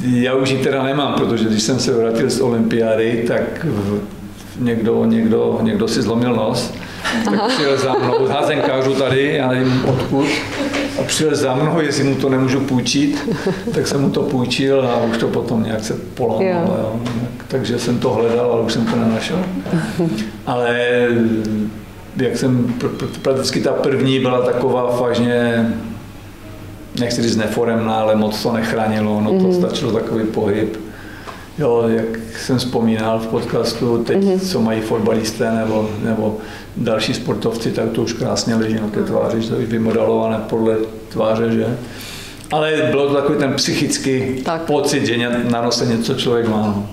já už ji teda nemám, protože když jsem se vrátil z olympiády, tak někdo, někdo, někdo si zlomil nos, tak přijel za mnou, z házenkářů tady, já nevím odkud, a přijel za mnou, jestli mu to nemůžu půjčit, tak jsem mu to půjčil a už to potom nějak se polámalo. Jo. Jo. Takže jsem to hledal, ale už jsem to nenašel. Ale jak jsem, pr- pr- prakticky ta první byla taková vážně, nechci říct neforemná, ale moc to nechránilo, no to stačilo takový pohyb. Jo, jak jsem vzpomínal v podcastu, teď, co mají fotbalisté nebo, nebo další sportovci, tak to už krásně leží na té tváři, že to je vymodelované podle tváře, že? Ale bylo to takový ten psychický Tak. pocit, že na nose něco člověk má.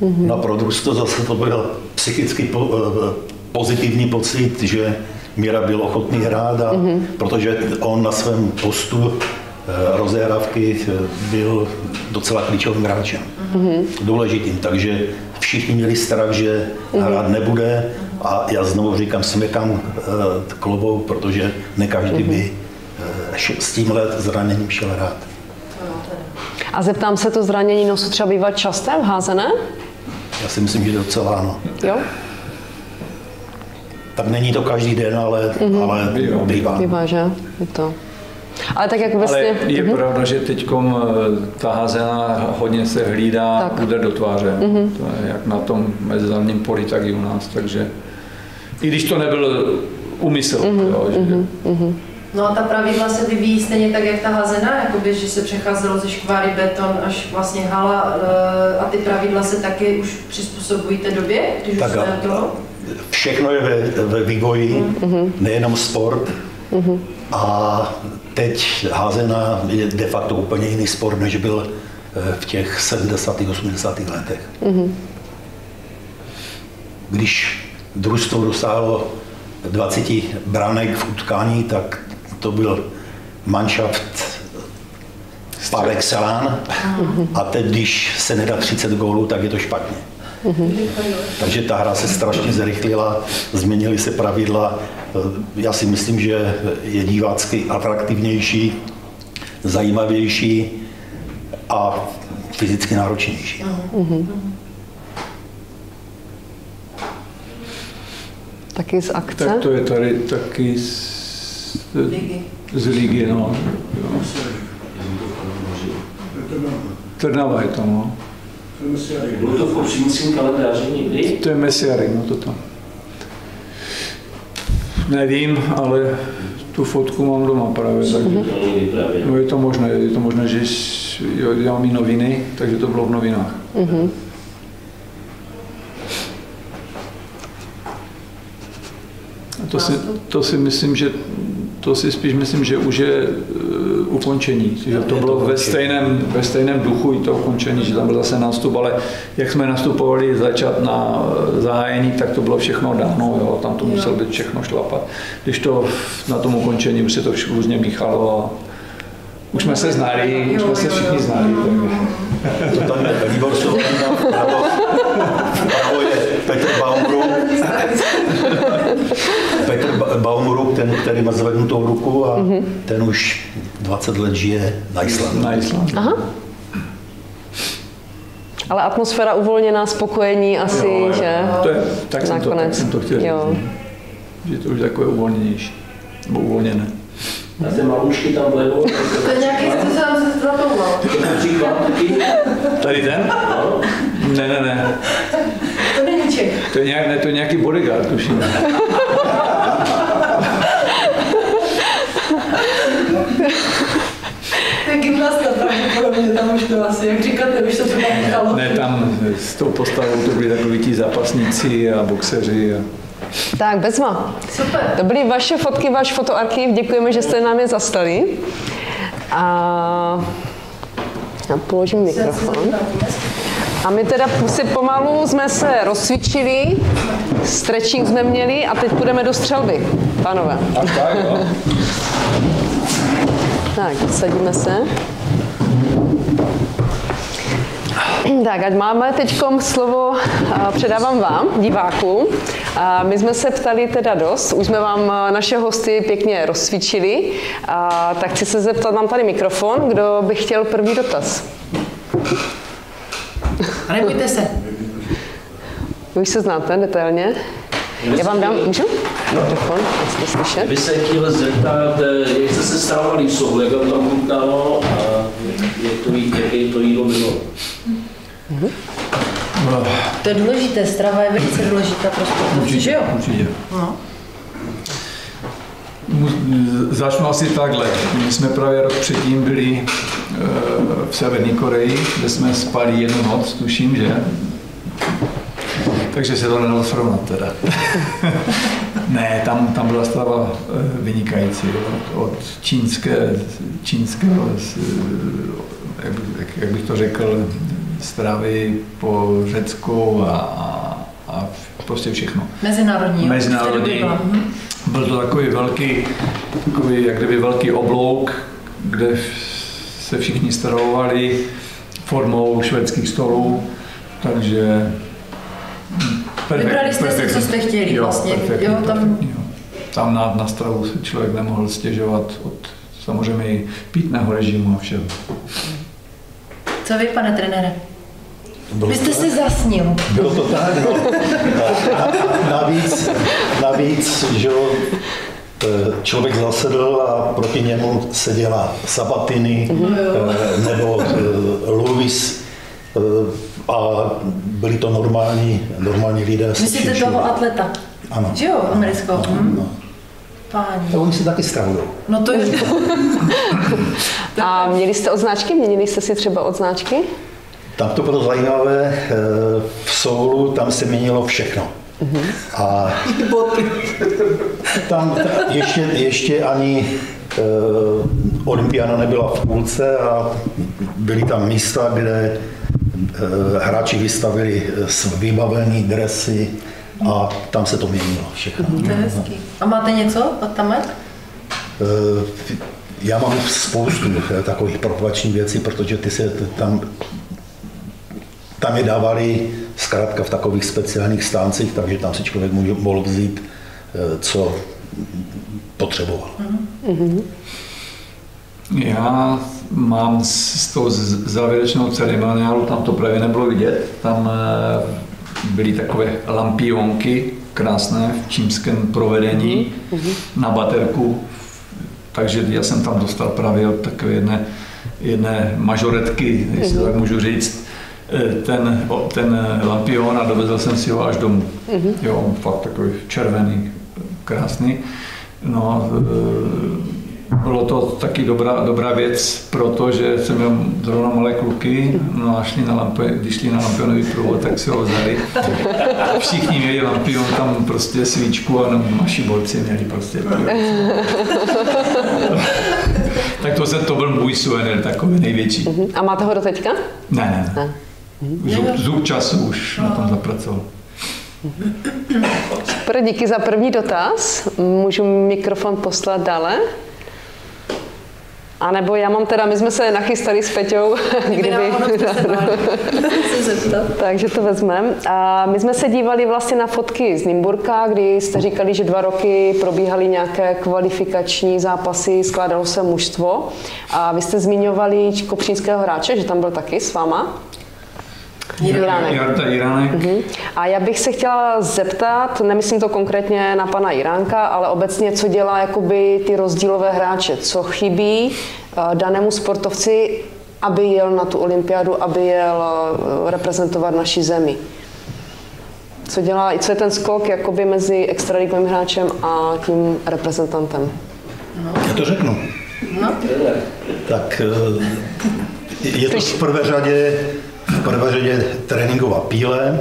No pro Drusto zase to byl psychicky po, eh, pozitivní pocit, že Míra byl ochotný hrát, a, protože on na svém postu rozehrávky eh, byl docela klíčovým hráčem. Důležitým, takže všichni měli strach, že hrát nebude A já znovu říkám, smykám uh, klobou, protože ne každý by uh, s tímhle zraněním šel hrát. A zeptám se, to zranění nosu třeba bývá časté v házené? Já si myslím, že docela ano. Jo? Tak není to každý den, ale, mm-hmm. ale bývá. Bývá, že? Je to. Ale tak jak vlastně... Ale je mm-hmm. pravda, že teď ta házená hodně se hlídá, tak. bude do tváře. Mm-hmm. To je jak na tom mezinárodním poli, tak i u nás. Takže i když to nebyl úmysl. Mm-hmm. Jo, že... mm-hmm. No a ta pravidla se vyvíjí stejně tak, jak ta hazena, jakoby, že se přecházelo ze škváry beton až vlastně hala eh, a ty pravidla se taky už přizpůsobují té době, když tak už jsme to? Všechno je ve, ve vývoji, mm-hmm. nejenom sport. Mm-hmm. A teď házena je de facto úplně jiný sport, než byl eh, v těch 70. 80. letech. Mm-hmm. Když družstvo dosáhlo 20 branek v utkání, tak to byl manšaft par excellence. A teď, když se nedá 30 gólů, tak je to špatně. Takže ta hra se strašně zrychlila, změnily se pravidla. Já si myslím, že je divácky atraktivnější, zajímavější a fyzicky náročnější. Taky z akce? Tak to je tady taky z ligy. Z ligy, no. Jo. Trnava je to, no. Bylo to v kalendáři někdy? To je Mesiary, no to tam. Nevím, ale tu fotku mám doma právě. Takže, no je to možné, je to možné, že já mám i noviny, takže to bylo v novinách. Mm-hmm. A to si, to si myslím, že to si spíš myslím, že už je uh, ukončení. Že to bylo ve stejném, ve stejném duchu i to ukončení, že tam byl zase nástup, ale jak jsme nastupovali začat na eh, zahájení, tak to bylo všechno dáno, jo, tam to muselo být všechno šlapat. Když to na tom ukončení už se to různě míchalo a už jsme se znali, už jsme se všichni znali. Tak... To tam je je Petr Baumru, (laughs) Petr Baumru, ten, který má zvednutou ruku a mm-hmm. ten už 20 let žije na Islandu. Na Islandu. Aha. Ale atmosféra uvolněná, spokojení asi, jo, jo. že? To je, tak jsem Nakonec. to, tak jsem to chtěl jo. říct. Že to už takové uvolněnější, nebo uvolněné. A ty malušky tam vlevo. To je nějaký, co se se zlatouval. Tady ten? No. Ne, ne, ne. To je, nějak, ne, to je nějaký bodyguard, tuším. To je gymnasta pravděpodobně, tam už to asi, jak říkáte, už se to tam nechalo. Ne, tam s tou postavou to byli takový ti zápasníci a boxeři. A... Tak, Bezma. Super. To byly vaše fotky, váš fotoarchiv. Děkujeme, že jste nám je zastali. A já položím mikrofon. A my teda si pomalu jsme se rozcvičili, stretching jsme měli a teď půjdeme do střelby, pánové. Tak, tak, jo. tak, sadíme se. Tak, ať máme teď slovo, předávám vám, divákům. My jsme se ptali teda dost, už jsme vám naše hosty pěkně rozcvičili, tak chci se zeptat, mám tady mikrofon, kdo by chtěl první dotaz? A nebojte se. Vy už se znáte detailně? Já vám dám, můžu? Mikrofon, jestli slyšet. Vy se chtěl zeptat, jak jste se stávali v jak tam chutnalo a jak to, jaké to jídlo bylo. Mm-hmm. To je důležité, strava je velice důležitá pro sportovce, že jo? Určitě. No. Začnu asi takhle. My jsme právě rok předtím byli v Severní Koreji, kde jsme spali jednu noc, tuším, že? Takže se to nedalo srovnat teda. (laughs) ne, tam, tam byla strava eh, vynikající. Od, od čínské, čínského, jak, bych, jak bych to řekl, stravy po Řecku a, a, a prostě všechno. Mezinárodní. Mezinárodní. Byl to takový velký, takový jak kdyby velký oblouk, kde se všichni stravovali formou švédských stolů, takže Vybrali jste si, co jste chtěli jo, vlastně. Perfektní, Jo, tam- perfektní, jo. tam na, na stravu si člověk nemohl stěžovat od samozřejmě i pitného režimu a všeho. Co vy, pane trenére? Bylo Vy jste to se zasnil. Bylo to tak, no. (laughs) A navíc, navíc, že jo, člověk zasedl a proti němu seděla Sabatiny e, nebo e, Lewis e, a byli to normální, normální lidé. Myslíte toho atleta? Ano. Že jo, amerického? Hm? No. Páni. A oni si taky stravují. No to je... (laughs) (laughs) A měli jste odznáčky? Měnili jste si třeba odznáčky? Tam to bylo zajímavé, e, v Soulu tam se měnilo všechno. A tam ta- ještě, ještě ani e, olympiána nebyla v půlce a byly tam místa, kde e, hráči vystavili s vybavený dresy a tam se to měnilo všechno. To je hezký. A máte něco od tamet? E, já mám spoustu eh, takových propovačních věcí, protože ty se tam, tam je dávali zkrátka v takových speciálních stáncích, takže tam si člověk může, mohl vzít, eh, co potřeboval. Já mám s, s tou závěrečnou ceremoniálu, tam to právě nebylo vidět, tam eh, byly takové lampionky krásné v čímském provedení na baterku, takže já jsem tam dostal právě od takové jedné, jedné mažoretky, jestli to tak můžu říct, ten, o- ten lampion a dovezl jsem si ho až domů. Jo, on fakt takový červený, krásný. No, eh, bylo to taky dobrá, dobrá věc, protože jsem měl zrovna malé kluky, no a šli na lampe, když šli na lampionový průvod, tak si ho vzali. (laughs) Všichni měli lampion, tam prostě svíčku a no, naši borci měli prostě. (laughs) tak to, se, to byl můj suvenér, takový největší. A máte ho do teďka? Ne, ne, ne. Zub, zub času už na tom zapracoval. Super, díky za první dotaz. Můžu mikrofon poslat dále? A nebo já mám teda, my jsme se nachystali s Peťou, Kdyby takže to vezmeme. A my jsme se dívali vlastně na fotky z Nymburka, kdy jste říkali, že dva roky probíhaly nějaké kvalifikační zápasy, skládalo se mužstvo. A vy jste zmiňovali kopřínského hráče, že tam byl taky s váma. Jiránek. Jarda Jiránek. Mhm. A já bych se chtěla zeptat, nemyslím to konkrétně na pana Jiránka, ale obecně, co dělá jakoby ty rozdílové hráče, co chybí eh, danému sportovci, aby jel na tu olympiádu, aby jel eh, reprezentovat naši zemi. Co dělá, co je ten skok jakoby mezi extraligovým hráčem a tím reprezentantem? Já to řeknu. No, Tak eh, je to v prvé řadě, prvé řadě tréninková píle,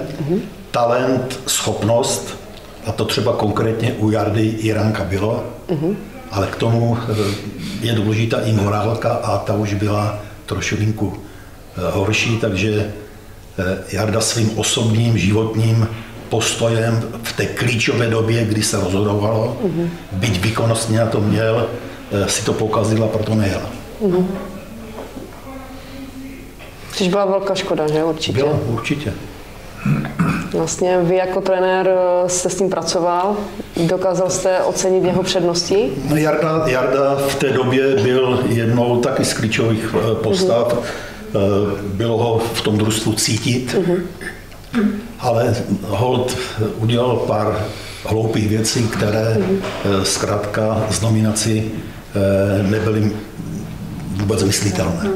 talent, schopnost, a to třeba konkrétně u Jardy Jiránka bylo, ale k tomu eh, je důležitá i morálka a ta už byla trošilinku eh, horší, takže eh, Jarda svým osobním životním postojem v té klíčové době, kdy se rozhodovalo, byť výkonnostně na to měl, si to pokazila, proto nejel. Což byla velká škoda, že určitě. Bylo, určitě. Vlastně vy jako trenér eh, jste s tím pracoval, dokázal jste ocenit jeho přednosti? No Jarda, Jarda v té době byl jednou taky z klíčových eh, postav. Eh, Bylo ho v tom družstvu cítit, ale hold udělal pár hloupých věcí, které eh, zkrátka z nominací nebyly vůbec myslitelné.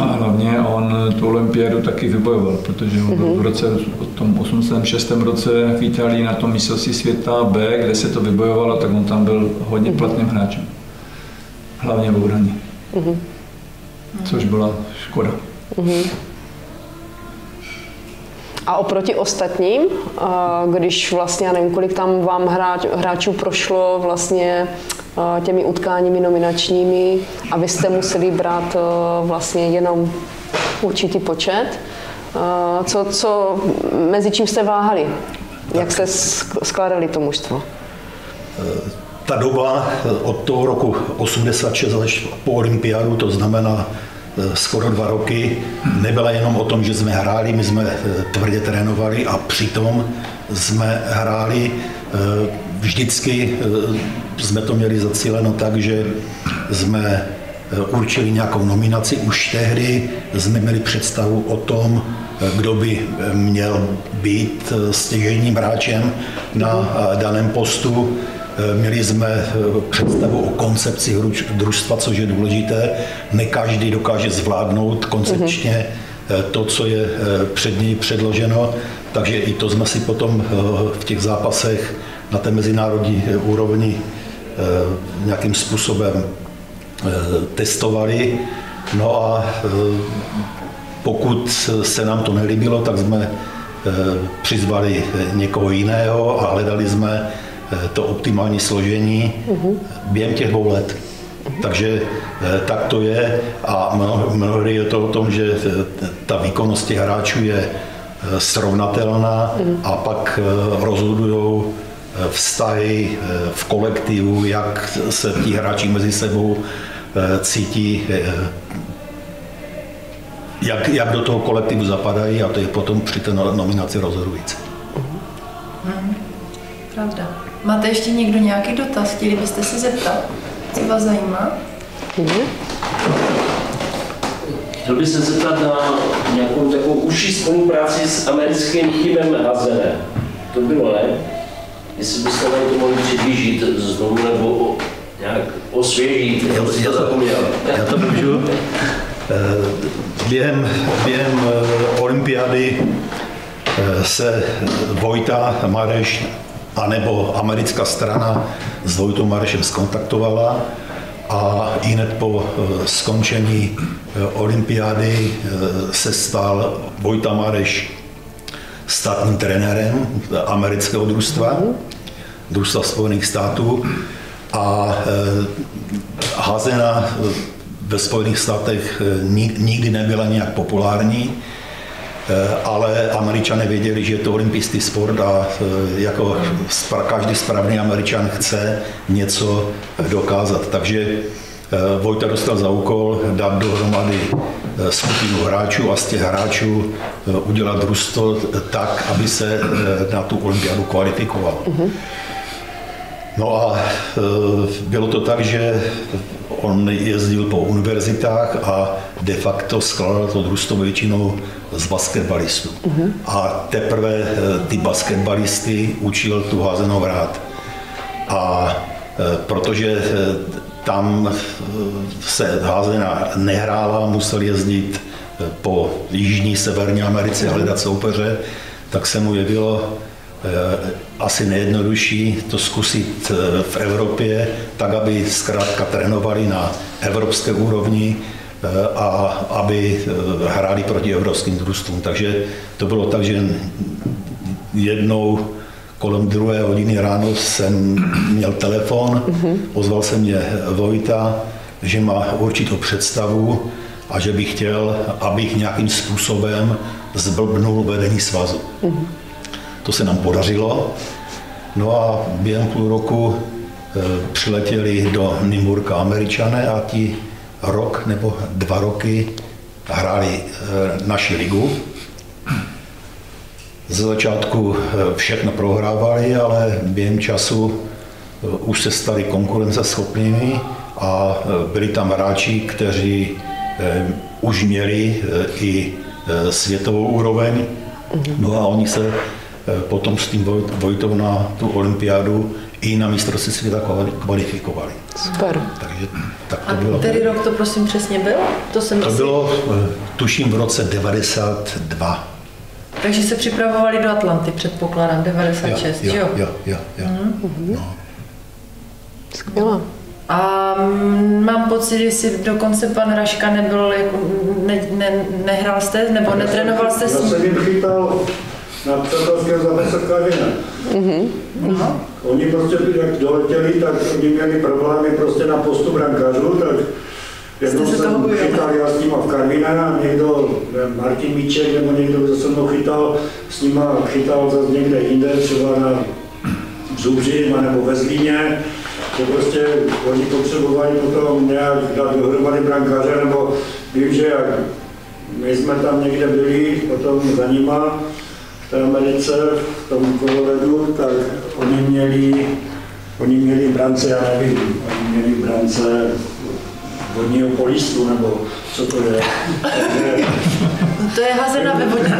A hlavně on tu olympiádu taky vybojoval, protože on byl v roce, v tom 86. roce v Itálii na tom mistrovství světa B, kde se to vybojovalo, tak on tam byl hodně platným hráčem. Hlavně v obraně. Což byla škoda. A oproti ostatním, když vlastně, já nevím, kolik tam vám hráč, hráčů prošlo vlastně těmi utkáními nominačními a vy jste museli brát vlastně jenom určitý počet, co, co, mezi čím jste váhali? Jak jste sk- skládali to mužstvo? Ta doba eh, od toho roku 86 až po olympiádu, to znamená skoro dva roky nebyla jenom o tom, že jsme hráli, my jsme tvrdě trénovali a přitom jsme hráli vždycky jsme to měli zacíleno tak, že jsme určili nějakou nominaci. Už tehdy jsme měli představu o tom, kdo by měl být stěžejním hráčem na daném postu. Měli jsme představu o koncepci družstva, což je důležité. Ne každý dokáže zvládnout koncepčně to, co je před něj předloženo, takže i to jsme si potom v těch zápasech na té mezinárodní úrovni nějakým způsobem testovali. No a pokud se nám to nelíbilo, tak jsme přizvali někoho jiného a hledali jsme to optimální složení během těch dvou let. Takže tak to je a mnohdy je to o tom, že ta výkonnost těch hráčů je srovnatelná a pak rozhodují vztahy v kolektivu, jak se ti hráči mezi sebou cítí, jak, jak do toho kolektivu zapadají a to je potom při té nominaci rozhodující. Hmm, pravda. Máte ještě někdo nějaký dotaz? Chtěli byste se zeptat, co vás zajímá? Hmm. Chtěl bych se zeptat na nějakou takovou užší spolupráci s americkým týmem Hazene. To bylo, ne? Jestli byste nám to mohli přiblížit znovu nebo nějak osvěžit, já, já, to, zapomněl. já to můžu. (laughs) Eh, během, během eh, olympiády eh, se Vojta Mareš anebo americká strana s Vojtou Marešem skontaktovala a hned po skončení olympiády se stal Vojta Mareš státním trenérem amerického družstva, družstva Spojených států a házena ve Spojených státech nikdy nebyla nějak populární, ale američané věděli, že je to olympijský sport a jako každý správný američan chce něco dokázat. Takže Vojta dostal za úkol dát dohromady skupinu hráčů a z těch hráčů udělat družstvo tak, aby se na tu olympiádu kvalifikoval. No a bylo to tak, že on jezdil po univerzitách a de facto skládal to družstvo většinou z basketbalistů. Uh-huh. A teprve ty basketbalisty učil tu házenou hrát. A protože tam se házena nehrála, musel jezdit po Jižní, Severní Americe hledat soupeře, tak se mu jevilo Eh, asi nejjednodušší to zkusit eh, v Evropě, tak aby zkrátka trénovali na evropské úrovni eh, a aby hráli proti evropským družstvům. Takže to bylo tak, že jednou kolem druhé hodiny ráno jsem měl telefon, mm-hmm. ozval se mě Vojta, že má určitou představu a že bych chtěl, abych nějakým způsobem zblbnul vedení svazu. Mm-hmm. To se nám podařilo. No a během půl roku e, přiletěli do Nymburka američané a ti rok nebo dva roky hráli e, naši ligu. Ze začátku e, všechno prohrávali, ale během času už se stali konkurenceschopnými a byli tam hráči, kteří už měli i světovou úroveň. No a oni se Eh, potom s tím Vojtou na tu olympiádu i na mistrovství světa kvalifikovali. Super. Takže tak to A bylo. který rok to prosím přesně byl? To, jsem to bylo, eh, tuším, v roce 92. Takže se připravovali do Atlanty, předpokládám, 96, jo? Jo, jo, jo. jo. Mm-hmm. No. Skvělé. A mm, mám pocit, jestli dokonce pan Raška nebyl, jako, ne, ne, nehrál jste, nebo netrénoval jste s ním? Já jsem jim chytal na přátelského zápase Karviné. Mm-hmm. No. Oni prostě, jak doletěli, tak oni měli problémy prostě na postu brankářů, tak jednou jsem chytal já s nima v Karviné a někdo, Martin Míček nebo někdo, kdo se mnou chytal, s nima chytal zase někde jinde, třeba na Zubři nebo ve Zlíně že prostě oni potřebovali potom nějak dát dohromady brankáře, nebo vím, že jak my jsme tam někde byli potom za nima, v té Americe, v tom kololedu, tak oni měli, oni měli brance, já nevím, oni měli brance vodního polistu, nebo co to je. To je hazena ve vodě.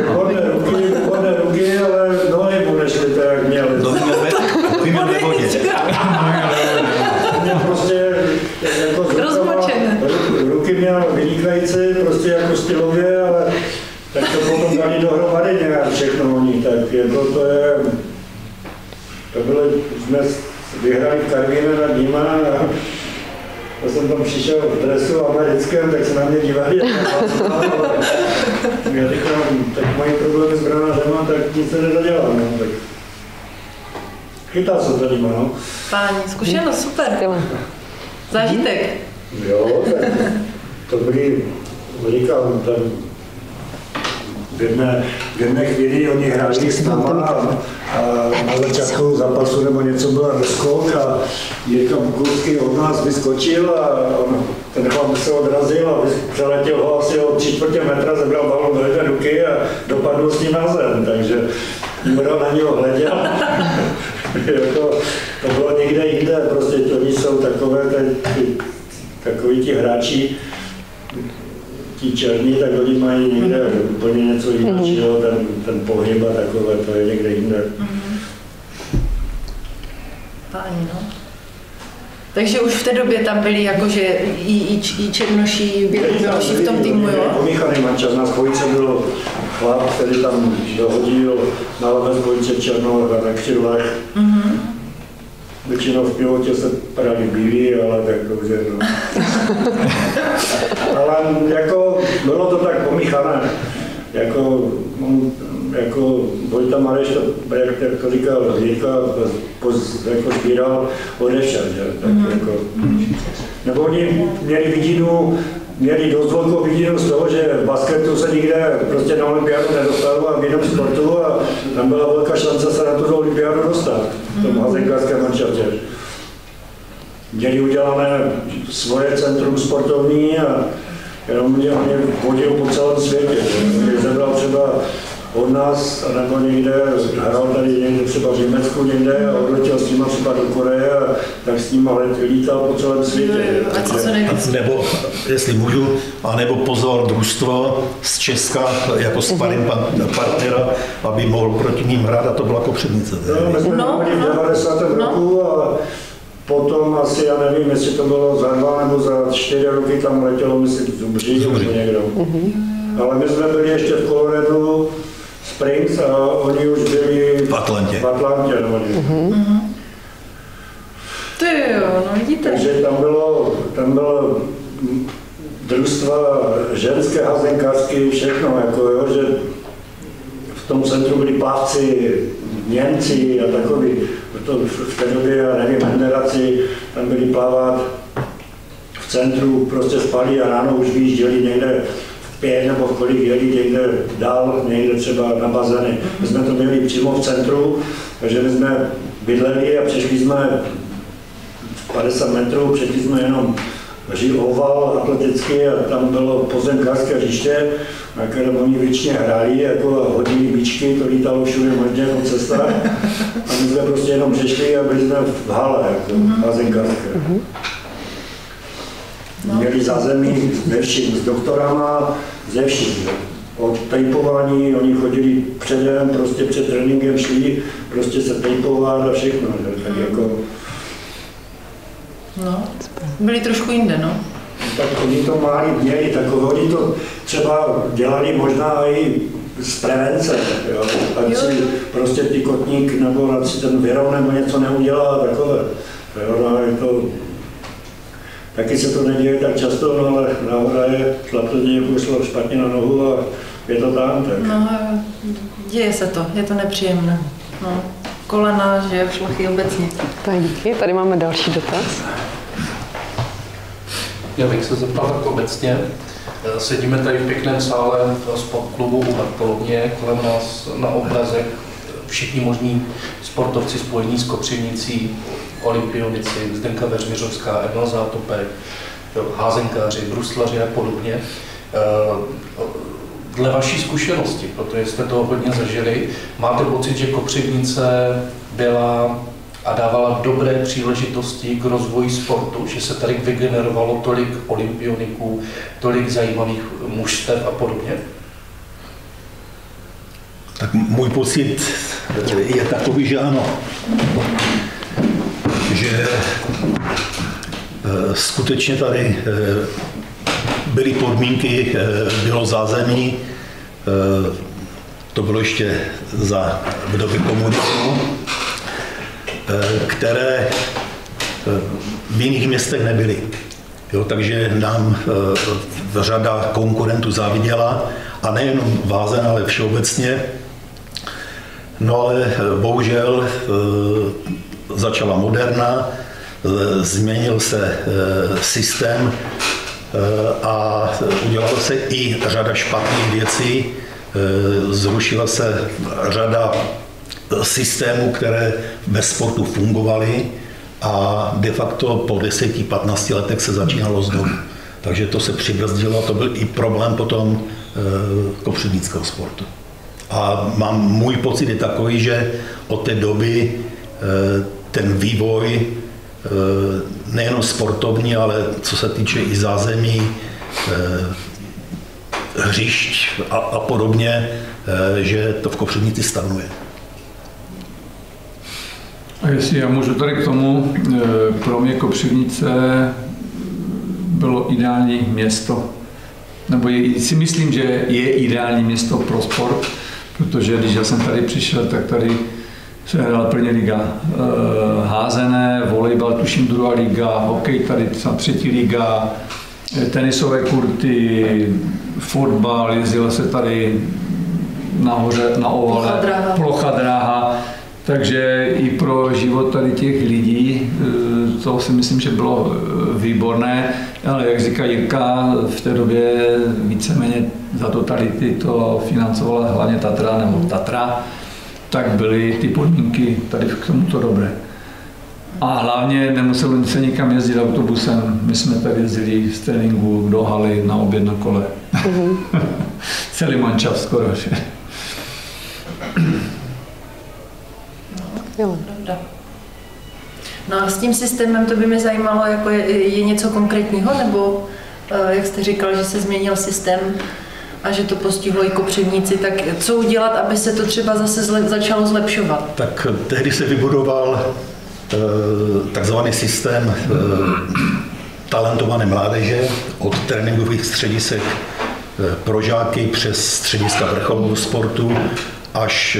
Výborné ruky, výborné ruky, ale nohy nešly tak, jak měly. No, měl ve vodě. Mě prostě jako z rukama- Rozmočené. Ruky měl vynikající, prostě jako stylově, ale tak to potom dali dohromady nějak všechno oni, tak jako to je, to bylo, jsme vyhrali v Karvíne nad nima a já jsem tam přišel v dresu americkém, tak se na mě dívali. (laughs) Já říkám, tak mají problémy s branářema, tak nic se nezadělá. No, tak. Chytá se to nima, no. Páni, zkušenost, super. Zážitek. Jo, tak to byly, říkám, ten v jedné, v jedné chvíli oni hráli s náma a, a na začátku zápasu nebo něco byl rozkok a Jirka Bukovský od nás vyskočil a on, ten chlap se odrazil a přeletěl ho asi o tři čtvrtě metra, zebral balon do jedné ruky a dopadl s ním na zem, takže Juro na něho hleděl. (laughs) jako, to bylo někde jinde, prostě oni jsou takové, ty, ty, takoví ti hráči, ti černí, tak oni mají někde úplně něco jiného, ten, ten pohyb a takové, to je někde jinde. Páni, no. Takže už v té době tam byli jakože i, i, i černoší, běloši v tom týmu, jo? Pomíchaný mančas, na spojice byl chlap, který tam dohodil na levé spojice černou a na křidlech. Většinou v pilotě se právě bílí, ale tak dobře, no. (laughs) ale jako bylo to tak pomíchané. Jako, jako Vojta Mareš, to, jak, jak to říkal Jirka, poz, jako sbíral odešel, že? Tak jako, nebo oni měli vidinu, měli dost velkou vidinu z toho, že v basketu se nikde prostě na olympiádu nedostalo a v jiném sportu a tam byla velká šance se na tu olympiádu dostat v tom hazenkářském manšaftě. Měli udělané svoje centrum sportovní a jenom mě, mě vodil po celém světě. Když třeba od nás, nebo někde, hrál tady někde třeba v Německu někde a odletěl s nima třeba do Koreje a tak s nima let, lítal po celém světě. Nebo, jestli můžu, anebo pozval družstvo z Česka jako sparring pan- partnera, aby mohl proti ním hrát a to byla Kopřivnice. No, my jsme No, no, v no. 90. No. roku a potom asi, já nevím, jestli to bylo za dva nebo za čtyři roky, tam letělo, myslím, v Zubří Zubří. nebo někdo. Ale my jsme byli ještě v Coloradu Springs a oni už byli V Atlantě. v Atlantě nebo někde. Ty jo, no vidíte. Takže tam bylo, tam bylo družstva ženské hazenkářky, všechno, jako jo, že v tom centru byli plavci, Němci a takový, to v té době, já nevím, generaci, tam byli plavat v centru, prostě spali a ráno už vyjížděli někde pět nebo kolik jeli někde dál, někde třeba na bazény. My jsme to měli přímo v centru, takže my jsme bydleli a přišli jsme 50 metrů, přešli jsme jenom oval atletický a tam bylo pozemkářské hřiště, na kterém oni většině hráli, jako hodili míčky, to lítalo všude možně po cestách. A my jsme prostě jenom přešli a byli jsme v hale, jako pozemkářské. Měli zázemí ze vším, s doktorama, ze vším. Od tejpování, oni chodili předem, prostě před tréninkem šli, prostě se tejpovat a všechno. že? Tak jako, No, byli trošku jinde, no. tak oni to máli, měli takové, oni to třeba dělali možná i z prevence, jo? ať Jo, si prostě ty kotník nebo ať si ten virov nebo něco neudělá takové. Jo, no, je to, taky se to neděje tak často, no, ale náhoda je, chlap to někoho šlo špatně na nohu a je to tam, tak. No, děje se to, je to nepříjemné. No, kolena, že šlachy obecně. Tak díky, tady máme další dotaz. Já bych se zeptal tak obecně. Sedíme tady v pěkném sále v sportklubu u Bartolovně, kolem nás na obrazech všichni možní sportovci spojení s Kopřivnicí, olympionici, Zdenka Veřměřovská, Emil Zátopek, házenkáři, bruslaři a podobně. Eh, dle vaší zkušenosti, protože jste toho hodně zažili, máte pocit, že Kopřivnice byla a dávala dobré příležitosti k rozvoji sportu, že se tady vygenerovalo tolik olympioniků, tolik zajímavých mužstev a podobně? Tak můj pocit je takový, že ano. Že eh, skutečně tady eh, byly podmínky, eh, bylo zázemí, to bylo ještě za v době komunismu, které v jiných městech nebyly. Jo, takže nám řada konkurentů záviděla a nejenom vázen, ale všeobecně. No ale eh, bohužel eh, začala moderna, eh, změnil se systém a udělala se i řada špatných věcí. Zrušila se řada systémů, které bez sportu fungovaly a de facto po 10-15 letech se začínalo znovu. Takže to se přibrzdilo a to byl i problém potom kopřednického sportu. A mám, můj pocit je takový, že od té doby eh, ten vývoj eh, nejenom sportovní, ale co se týče i zázemí, eh, hřišť a, a podobně, že to v Kopřivnici stagnuje. A jestli já můžu tady k tomu, pro mě Kopřivnice bylo ideální město, nebo je, si myslím, že je ideální město pro sport, protože když já jsem tady přišel, tak tady se hrála první liga e, házené, volejbal, tuším druhá liga, hokej tady třetí liga, eh, tenisové kurty, fotbal, jezdila se tady nahoře, na ovale, plocha dráha. plocha dráha. Takže i pro život tady těch lidí, eh, to si myslím, že bylo výborné, ale jak říká Jirka, v té době víceméně za totality to financovala hlavně Tatra nebo Tatra, tak byly ty podmínky tady k tomuto dobré. A hlavně nemuselo se nikam jezdit autobusem. My jsme tady jezdili z tréninku do haly na oběd na kole. Mm-hmm. (laughs) Celý mančav skoro. Jo. No a s tím systémem to by mě zajímalo, jako je, je něco konkrétního, nebo eh, jak jste říkal, že se změnil systém a že to postihlo i kopřivníci, tak co udělat, aby se to třeba zase zle, začalo zlepšovat? Tak tehdy se vybudoval e, takzvaný systém talentované mládeže od tréninkových středisek pro žáky přes střediska vrcholového sportu až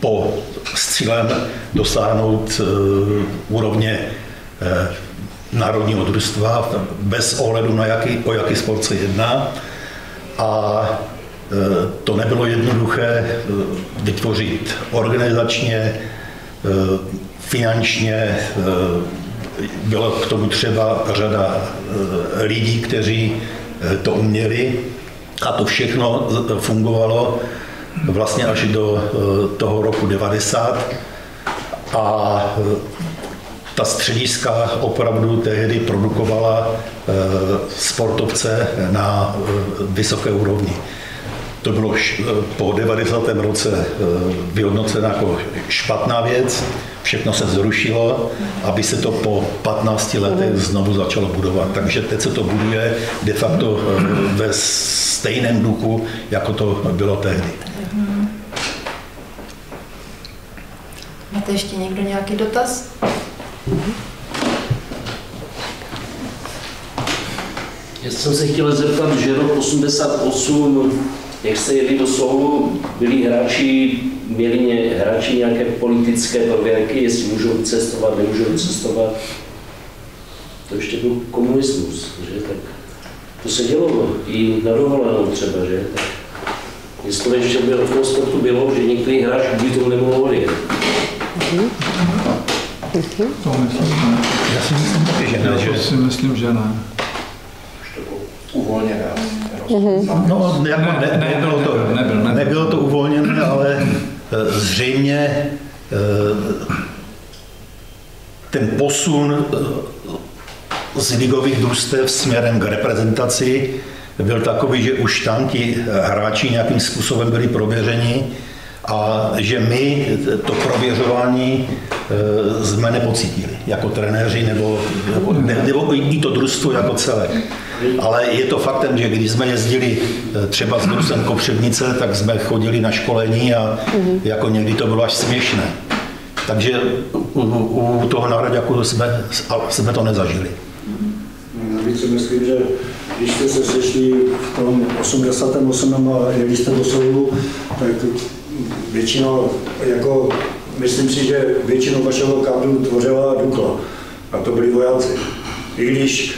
po s cílem dosáhnout úrovně národního družstva bez ohledu na jaký, o jaký sport se jedná. A e, to nebylo jednoduché vytvořit organizačně, finančně, bylo k tomu třeba řada lidí, kteří to uměli. A to všechno fungovalo vlastně až do toho roku 90 a ta střediska opravdu tehdy produkovala eh, sportovce na eh, vysoké úrovni. To bylo eh, po 90. roce vyhodnoceno jako špatná věc, všechno se zrušilo, aby se to po 15 letech znovu začalo budovat. Takže teď se to buduje de facto ve stejném duchu, jako to bylo tehdy. Máte ještě někdo nějaký dotaz? Já jsem se chtěl zeptat, že rok 88, jak jste jeli do Soulu, byli hráči, měli ně, hráči nějaké politické prověrky, jestli můžou cestovat, nemůžou cestovat. To ještě byl komunismus, že? Tak to se dělo i na dovolenou třeba, že? Tak jestli to ještě bylo, v tom sportu bylo, že některý hráč by tomu nemohl odjet. Mm-hmm. To myslím, ne. Já si myslím že ne. Já si myslím, že ne. Uvolněné. No, jako ne, ne, ne, nebylo, to, nebyl, nebyl. nebylo to uvolněné, ale zřejmě ten posun z ligových družstev směrem k reprezentaci byl takový, že už tam ti hráči nějakým způsobem byli prověřeni a že my to prověřování jsme nepocítili jako trenéři nebo, nebo, nebo i to družstvo jako celek. Ale je to faktem, že když jsme jezdili e, třeba s družstvem Kopřivnice, tak jsme chodili na školení a jako někdy to bylo až směšné. Takže u, u toho nároďaku jsme, jsme to nezažili. Navíc si myslím, že když jste se sešli v tom 88. a jeli jste do Soulu, tak většinou, jako, myslím si, že většinu vašeho káblu tvořila Dukla. A to byli vojáci. I když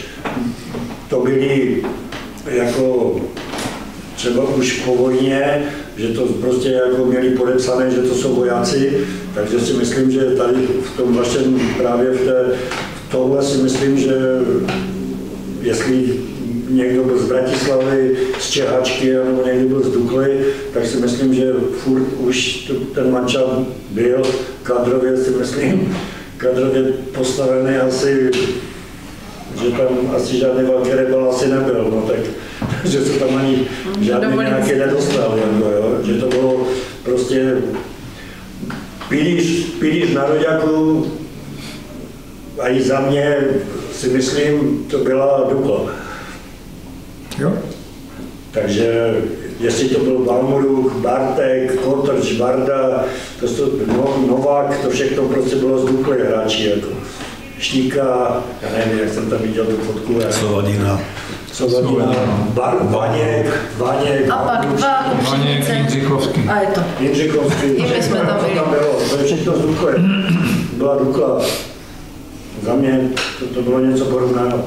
to byli jako třeba už po vojně, že to prostě jako měli podepsané, že to jsou vojáci, takže si myslím, že tady v tom vašem právě v té, v tohle si myslím, že jestli někdo byl z Bratislavy, z Čehačky, nebo někdo byl z Dukly, tak si myslím, že furt už ten mančat byl kadrově, si myslím, (laughs) kadrově postavený asi, že tam asi žádný velký rebel asi nebyl, no tak, (laughs) že se tam ani žádný nějaký nedostal, jako, jo, že to bylo prostě pilíř, pilíř nároďáků a i za mě si myslím, to byla Dukla. Jo? Takže jestli to byl Balmuruk, Bartek, Kotrč, Barda, to, to no, Novák, to všechno prostě bylo z Dukly hráči. Jako. Štíka, já nevím, jak jsem tam viděl tu fotku. Slovadina. Slovadina, Bar, Vaněk, Vaněk. A pak Vaněk, Jindřichovský. A je to. Jindřichovský. I my jsme tam byli. Tam bylo, to je všechno z Dukly. Byla Dukla. Za mě to, to bylo něco podobného.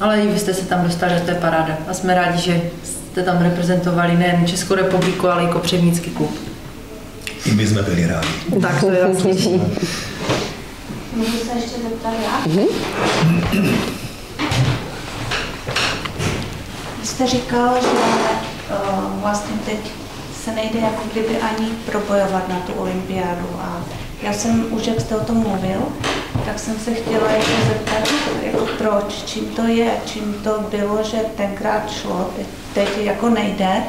Ale i vy jste se tam dostali, to je paráda. A jsme rádi, že jste tam reprezentovali nejen Českou republiku, ale i Kopřivnický klub. I my jsme byli rádi. Tak to je jasný. Můžu se ještě zeptat já? Vy jste říkal, že uh, vlastně teď se nejde jako kdyby ani probojovat na tu olympiádu a já jsem už, jak jste o tom mluvil, tak jsem se chtěla jako zeptat, jako proč, čím to je, čím to bylo, že tenkrát šlo, teď, teď jako nejde.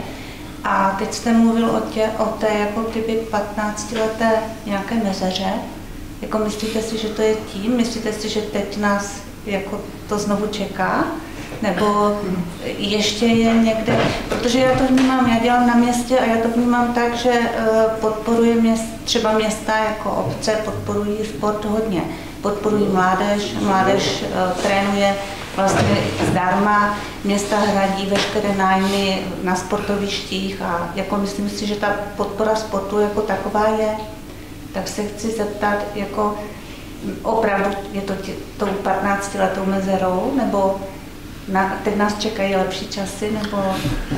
A teď jste mluvil o, tě, o té jako kdyby 15 leté nějaké mezeře. Jako myslíte si, že to je tím? Myslíte si, že teď nás jako to znovu čeká? Nebo ještě je někde, protože já to vnímám, já dělám na městě a já to vnímám tak, že eh, podporuje měst, třeba města jako obce, podporují sport hodně. Podporují mládež, mládež eh, trénuje vlastně zdarma, města hradí veškeré nájmy na sportovištích a jako myslím si, že ta podpora sportu jako taková je. Tak se chci zeptat, jako opravdu je to tě, tou 15 letou mezerou, nebo na, teď nás čekají lepší časy, nebo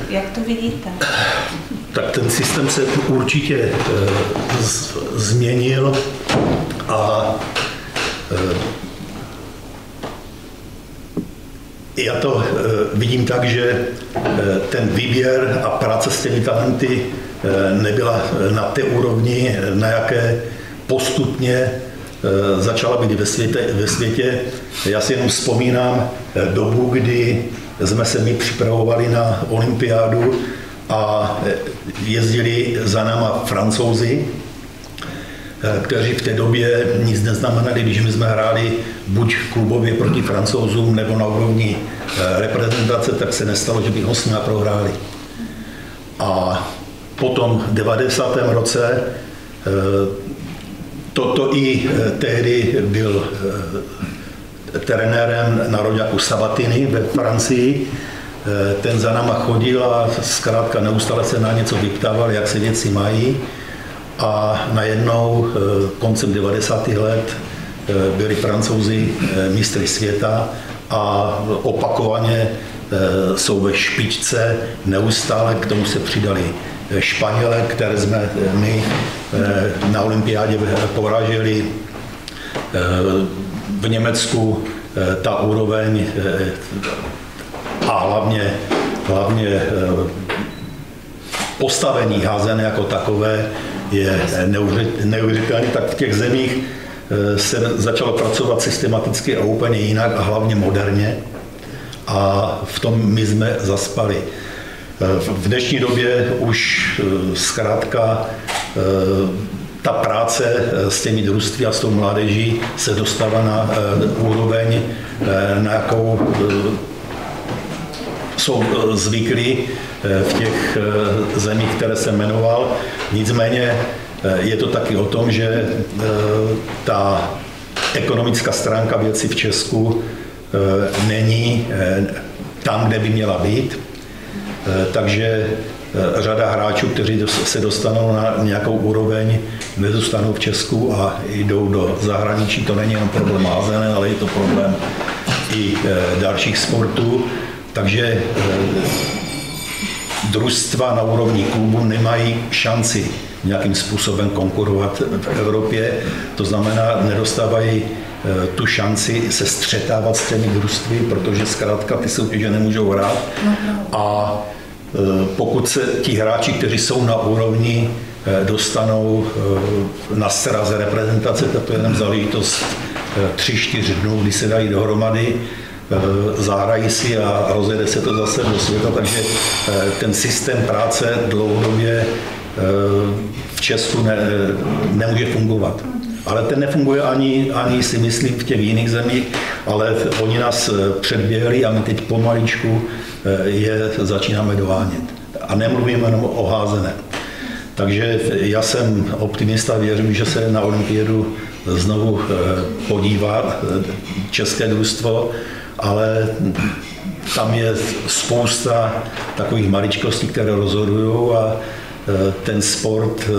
jak to vidíte? Tak ten systém se určitě e, z, změnil a já to e, vidím tak, že e, ten výběr a práce s těmi talenty nebyla na té úrovni, na jaké postupně začala být ve světě, ve světě. Já si jenom vzpomínám dobu, kdy jsme se my připravovali na olympiádu a jezdili za náma francouzi, kteří v té době nic neznamenali, když my jsme hráli buď klubově proti francouzům nebo na úrovni reprezentace, tak se nestalo, že bychom s nimi prohráli. A potom v 90. roce Toto i tehdy byl trenérem národňáku Sabatiny ve Francii. Ten za náma chodil a zkrátka neustále se na něco vyptával, jak se věci mají. A najednou koncem 90. let byli francouzi mistry světa a opakovaně jsou ve špičce, neustále k tomu se přidali Španěle, které jsme my na olympiádě poražili. V Německu ta úroveň a hlavně, hlavně postavení házené jako takové je neuvěřitelné, tak v těch zemích eh, se začalo pracovat systematicky a úplně jinak a hlavně moderně. A v tom my jsme zaspali. V dnešní době už zkrátka ta práce eh, s těmi družství a s tou mládeží se dostává na eh, úroveň, eh, na jakou jsou zvyklí v těch zemích, které jsem jmenoval. Nicméně je to taky o tom, že ta ekonomická stránka věci v Česku není tam, kde by měla být. Takže Eh, řada hráčů, kteří se dostanou na nějakou úroveň, nezůstanou v Česku a jdou do zahraničí. To není jenom problém házené, ale je to problém i eh, dalších sportů. Takže eh, družstva na úrovni klubu nemají šanci nějakým způsobem konkurovat v Evropě. To znamená, nedostávají tu šanci se střetávat s těmi družstvy, protože zkrátka ty soutěže nemůžou hrát. No, no. A Eh, pokud se ti hráči, kteří jsou na úrovni, eh, dostanou eh, na sraze reprezentace, tak to je jenom záležitost tři, čtyři dnů, kdy se dají dohromady, zahrají si a rozjede se to zase do světa, takže ten systém práce dlouhodobě v Česku ne, nemůže fungovat. Ale ten nefunguje ani, ani si myslím v těch jiných zemích, ale oni nás předběhli a my teď pomaličku je začínáme dohánět. A nemluvím jenom o házené. Takže já jsem optimista, věřím, že se na olympiádu znovu eh, podívá eh, české družstvo, ale tam je spousta takových maličkostí, které rozhodují a eh, ten sport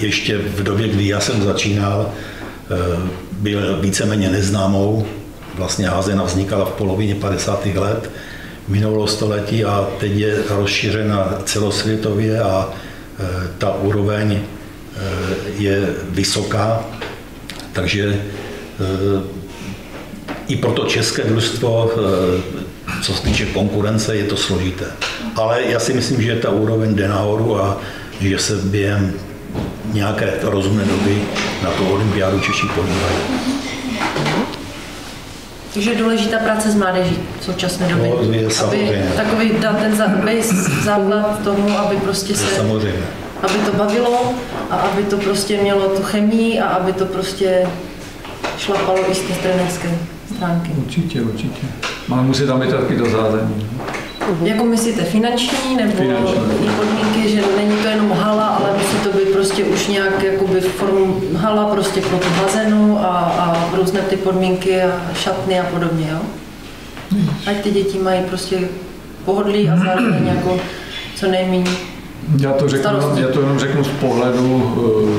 ještě v době, kdy já jsem začínal, byl víceméně neznámou. Vlastně házena vznikala v polovině 50. let minulého století a teď je rozšířena celosvětově a e, ta úroveň e, je vysoká, takže e, i pro to české družstvo, co se týče konkurence, je to složité. Ale já si myslím, že ta úroveň jde nahoru a že se během nějaké rozumné doby na tu olympiádu Češi podívají. Takže je důležitá práce s mládeží v současné době. No, je aby takový dal ten základ tomu, aby prostě se... Samozřejmě. Aby to bavilo a aby to prostě mělo tu chemii a aby to prostě šlapalo i z té trenérské stránky. Určitě, určitě. Ale musí tam být taky to zázemí. Uh-huh. Jako myslíte finanční nebo finanční. podmínky, že není to jenom hala, ale musí to být prostě už nějak jakoby formu hala prostě pro tu hazenu a, a různé ty podmínky a šatny a podobně, jo? Ať ty děti mají prostě pohodlí a zároveň (clears throat) jako co nejméně já to, řeknu, já to jenom řeknu z pohledu,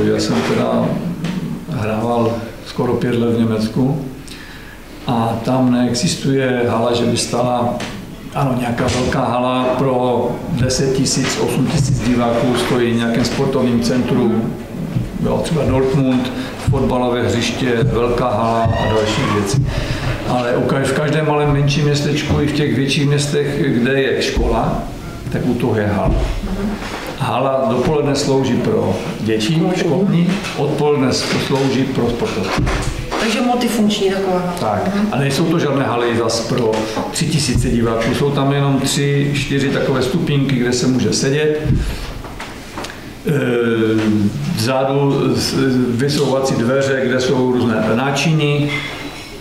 eh, já jsem teda hrával skoro pět let v Německu a tam neexistuje hala, že by stala ano, nějaká velká hala pro 10 tisíc, 8 tisíc diváků stojí v nějakém sportovním centru, bylo třeba Dortmund, fotbalové hřiště, velká hala a další věci. Ale v každém malém menším městečku i v těch větších městech, kde je škola, tak u toho je hala. Hala dopoledne slouží pro děti školní, odpoledne slouží pro sportovce. Takže multifunkční taková. Tak. A nejsou to žádné haly zas pro tři tisíce diváků. Jsou tam jenom tři, čtyři takové stupínky, kde se může sedět. E, vzadu vysouvací dveře, kde jsou různé náčiní,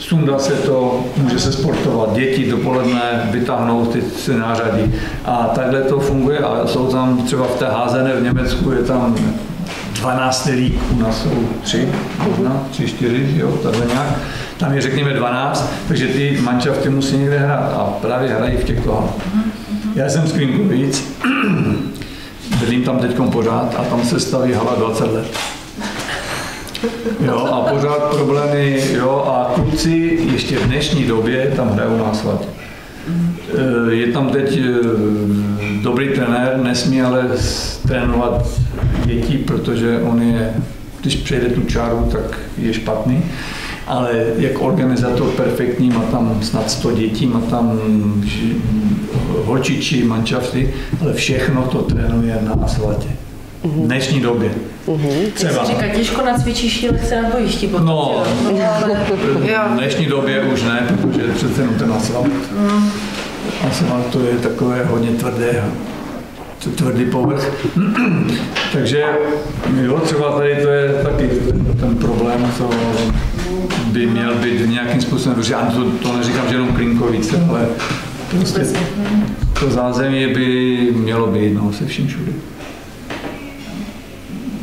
sundá se to, může se sportovat, děti dopoledne vytáhnou ty nářadí. A takhle to funguje a jsou tam třeba v té házené v Německu je tam 12 lík, u nás jsou tři, možná tři, čtyři, jo, takhle nějak. Tam je řekněme 12, takže ty manšafty musí někde hrát a právě hrají v těchto halách. Já jsem z Kvinkovic, (clears throat) bydlím tam teď pořád a tam se staví hala 20 let. Jo, a pořád problémy, jo, a kluci ještě v dnešní době tam hrajou na asfaltě. Eh, je tam teď eh, dobrý trenér, nesmí ale trénovat děti, protože on je, když přejde tu čáru, tak je špatný. ale jako organizátor perfektní, má tam snad 100 dětí, má tam ži- holčičí, manšafty, ale všechno to trénuje na asfaltě. V dnešní době. Jak se říká, těžko nacvičíš lekce na bojišti potom, No. ale, (laughs) V dnešní době už ne, protože přece jenom ten asfalt. Asfalt to je takové hodně tvrdé, tvrdý povrch. (clears throat) Takže jo, třeba tady to je taky ten problém, co by měl být nějakým způsobem, protože já to, to neříkám, že jenom Klinkovice, ale prostě to zázemí by mělo být no, se vším všude.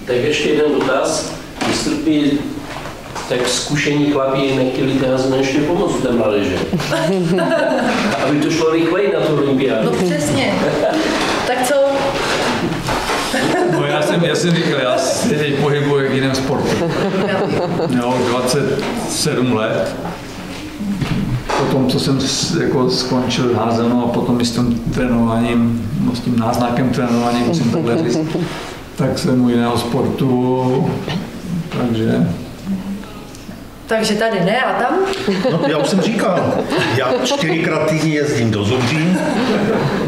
Tak ještě jeden dotaz. Jestli by tak zkušení chlapí nechtěli té hazené ještě pomoct té mládeže. (laughs) Aby to šlo rychleji na tu olympiádu. No přesně. Tak co? No já jsem, já jsem říkal, já se teď pohybuji v jiném sportu. Jo, 27 let. Potom, co jsem jako skončil házenou a potom i s tím trénováním, no, s tím náznakem trénování, musím takhle říct, tak jsem u jiného sportu, takže Takže tady ne a tam? No, já už jsem říkal, já čtyřikrát týdně jezdím do Zubří,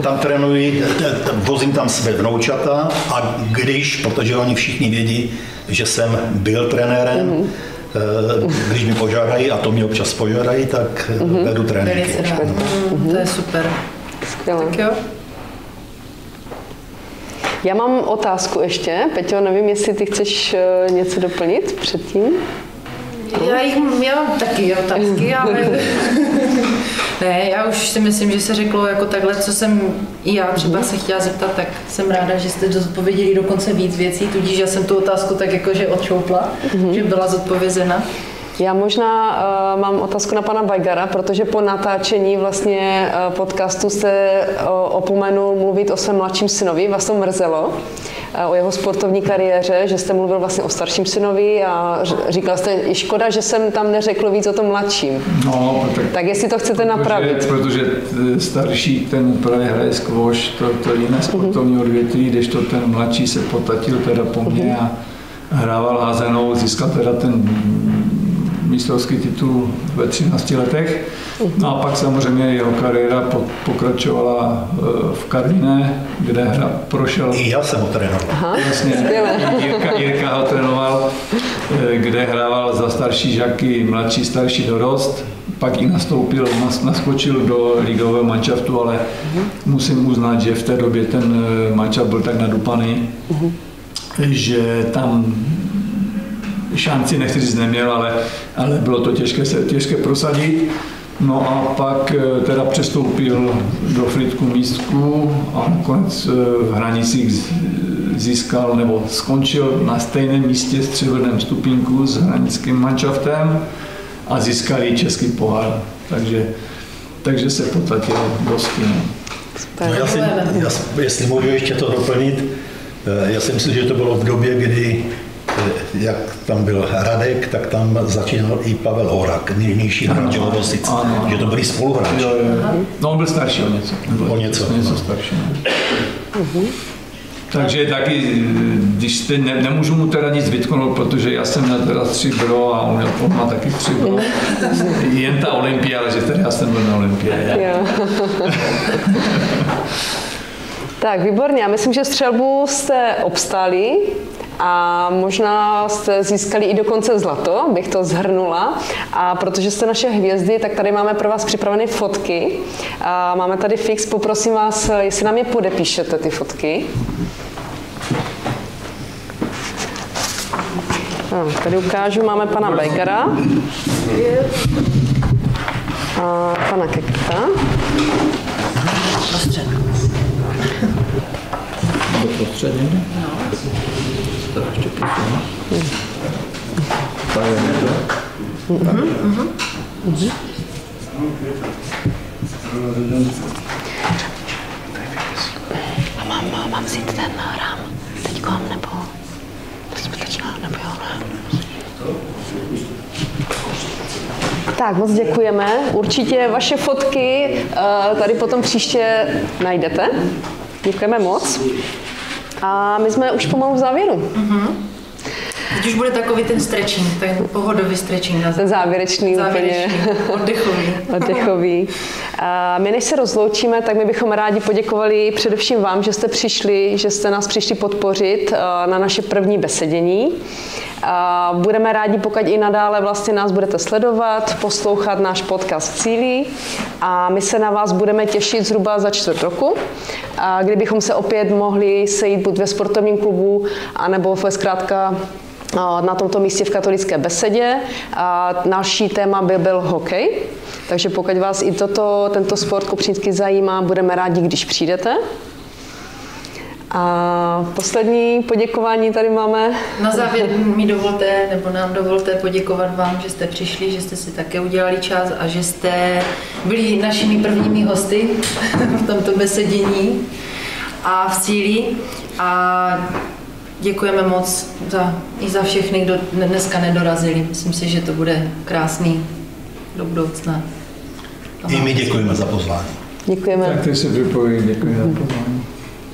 tam trénuji, vozím tam své vnoučata a když, protože oni všichni vědí, že jsem byl trenérem, eh, když mi požádají, a to mě občas požádají, tak eh, vedu tréninky. Velice rád. Mm, to je super. Skvěle. Tak jo. Já mám otázku ještě. Peťo, nevím, jestli ty chceš eh, něco doplnit předtím. Já, jich, já mám taky otázky, (laughs) ale... ne, já už si myslím, že se řeklo jako takhle, co jsem i já třeba se chtěla zeptat, tak jsem ráda, že jste zodpověděli dokonce víc věcí, tudíž já jsem tu otázku tak jakože odšoupla, že byla zodpovězena. Já možná uh, mám otázku na pana Bajgara, protože po natáčení vlastně uh, podcastu jste uh, opomenul mluvit o svém mladším synovi, vás to mrzelo, uh, o jeho sportovní kariéře, že jste mluvil vlastně o starším synovi a říkal jste, je škoda, že jsem tam neřekl víc o tom mladším. no, tak Tak jestli to chcete napravit. Protože, protože t- starší ten právě hraje squash, to, to je jiné sportovní odvětví, když to ten mladší se potatil teda po mně a hrával házenou, získal teda ten mistrovský titul ve 13 letech. No a pak samozřejmě jeho kariéra po- pokračovala eh, v Karviné, kde hra prošel I já jsem ho trénoval. Aha, skvěle. Jirka, Jirka ho trénoval, eh, kde hrával za starší žaky, mladší, starší dorost. Pak i nastoupil, nas, naskočil do ligového manšaftu, ale musím uznat, že v té době ten eh, manšaft byl tak nadupaný, že tam šanci, nechci říct, neměl, ale, ale bylo to těžké, se, těžké prosadit. No a pak eh, teda přestoupil do Fritku místku a nakonec eh, v hranicích získal nebo skončil na stejném místě s střebrném stupínku s hranickým manšaftem a získali český pohár. Takže, takže se potatil dosti. No. No, já si, já, jestli můžu ještě to doplnit, eh, já si myslím, že to bylo v době, kdy jak tam byl Radek, tak tam začínal i Pavel Horak, nynější hráč Lovosic, že to byli spoluhráči. Jo, jo. No, on byl starší o něco. O něco, něco no. starší. no. Takže taky, když jste, ne, nemůžu mu teda nic vytknout, protože já jsem měl teda tři bro a on, měl, on má taky tři bro. Jen ta olympiáda, že teda já jsem byl na olympiádě. Jo. (laughs) tak, výborně. Já myslím, že střelbu jste obstáli a možná jste získali i dokonce zlato, bych to zhrnula. A protože jste naše hvězdy, tak tady máme pro vás připravené fotky. A máme tady fix, poprosím vás, jestli nám je podepíšete, ty fotky. No, tady ukážu, máme pana Bejgara a pana Kekrta. Do prostředí? Ještě prosím. Tak je to. A mám, mám vzít ten rám teďkom, nebo skutečná, nebo jo? Tak, moc děkujeme. Určitě vaše fotky eh, tady potom příště najdete. Děkujeme moc. A my jsme už pomalu v závěru. Teď už bude takový ten stretching, ten pohodový stretching. Na ten závěrečný, závěrečný úplně. Oddechový. oddechový. A my než se rozloučíme, tak my bychom rádi poděkovali především vám, že jste přišli, že jste nás přišli podpořit na naše první besedění. A budeme rádi, pokud i nadále vlastně nás budete sledovat, poslouchat náš podcast Cílí a my se na vás budeme těšit zhruba za čtvrt roku, a kdybychom se opět mohli sejít buď ve sportovním klubu, anebo ve zkrátka na tomto místě v katolické besedě. A další téma by byl hokej, takže pokud vás i toto, tento sport kopřínský zajímá, budeme rádi, když přijdete. A poslední poděkování tady máme. Na závěr mi dovolte, nebo nám dovolte poděkovat vám, že jste přišli, že jste si také udělali čas a že jste byli našimi prvními hosty (laughs) v tomto besedění a v cíli. A děkujeme moc za, i za všechny, kdo dneska nedorazili. Myslím si, že to bude krásný do budoucna. I my děkujeme za pozvání. Děkujeme. Tak ty se vypojí, děkuji za pozvání.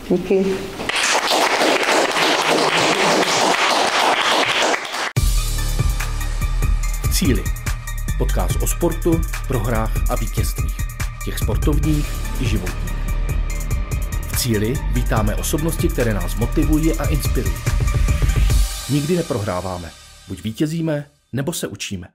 Díky. Cíly. Podcast o sportu, prohrách a vítězstvích. Těch sportovních i životních. V cíli vítáme osobnosti, které nás motivují a inspirují. Nikdy neprohráváme. Buď vítězíme, nebo se učíme.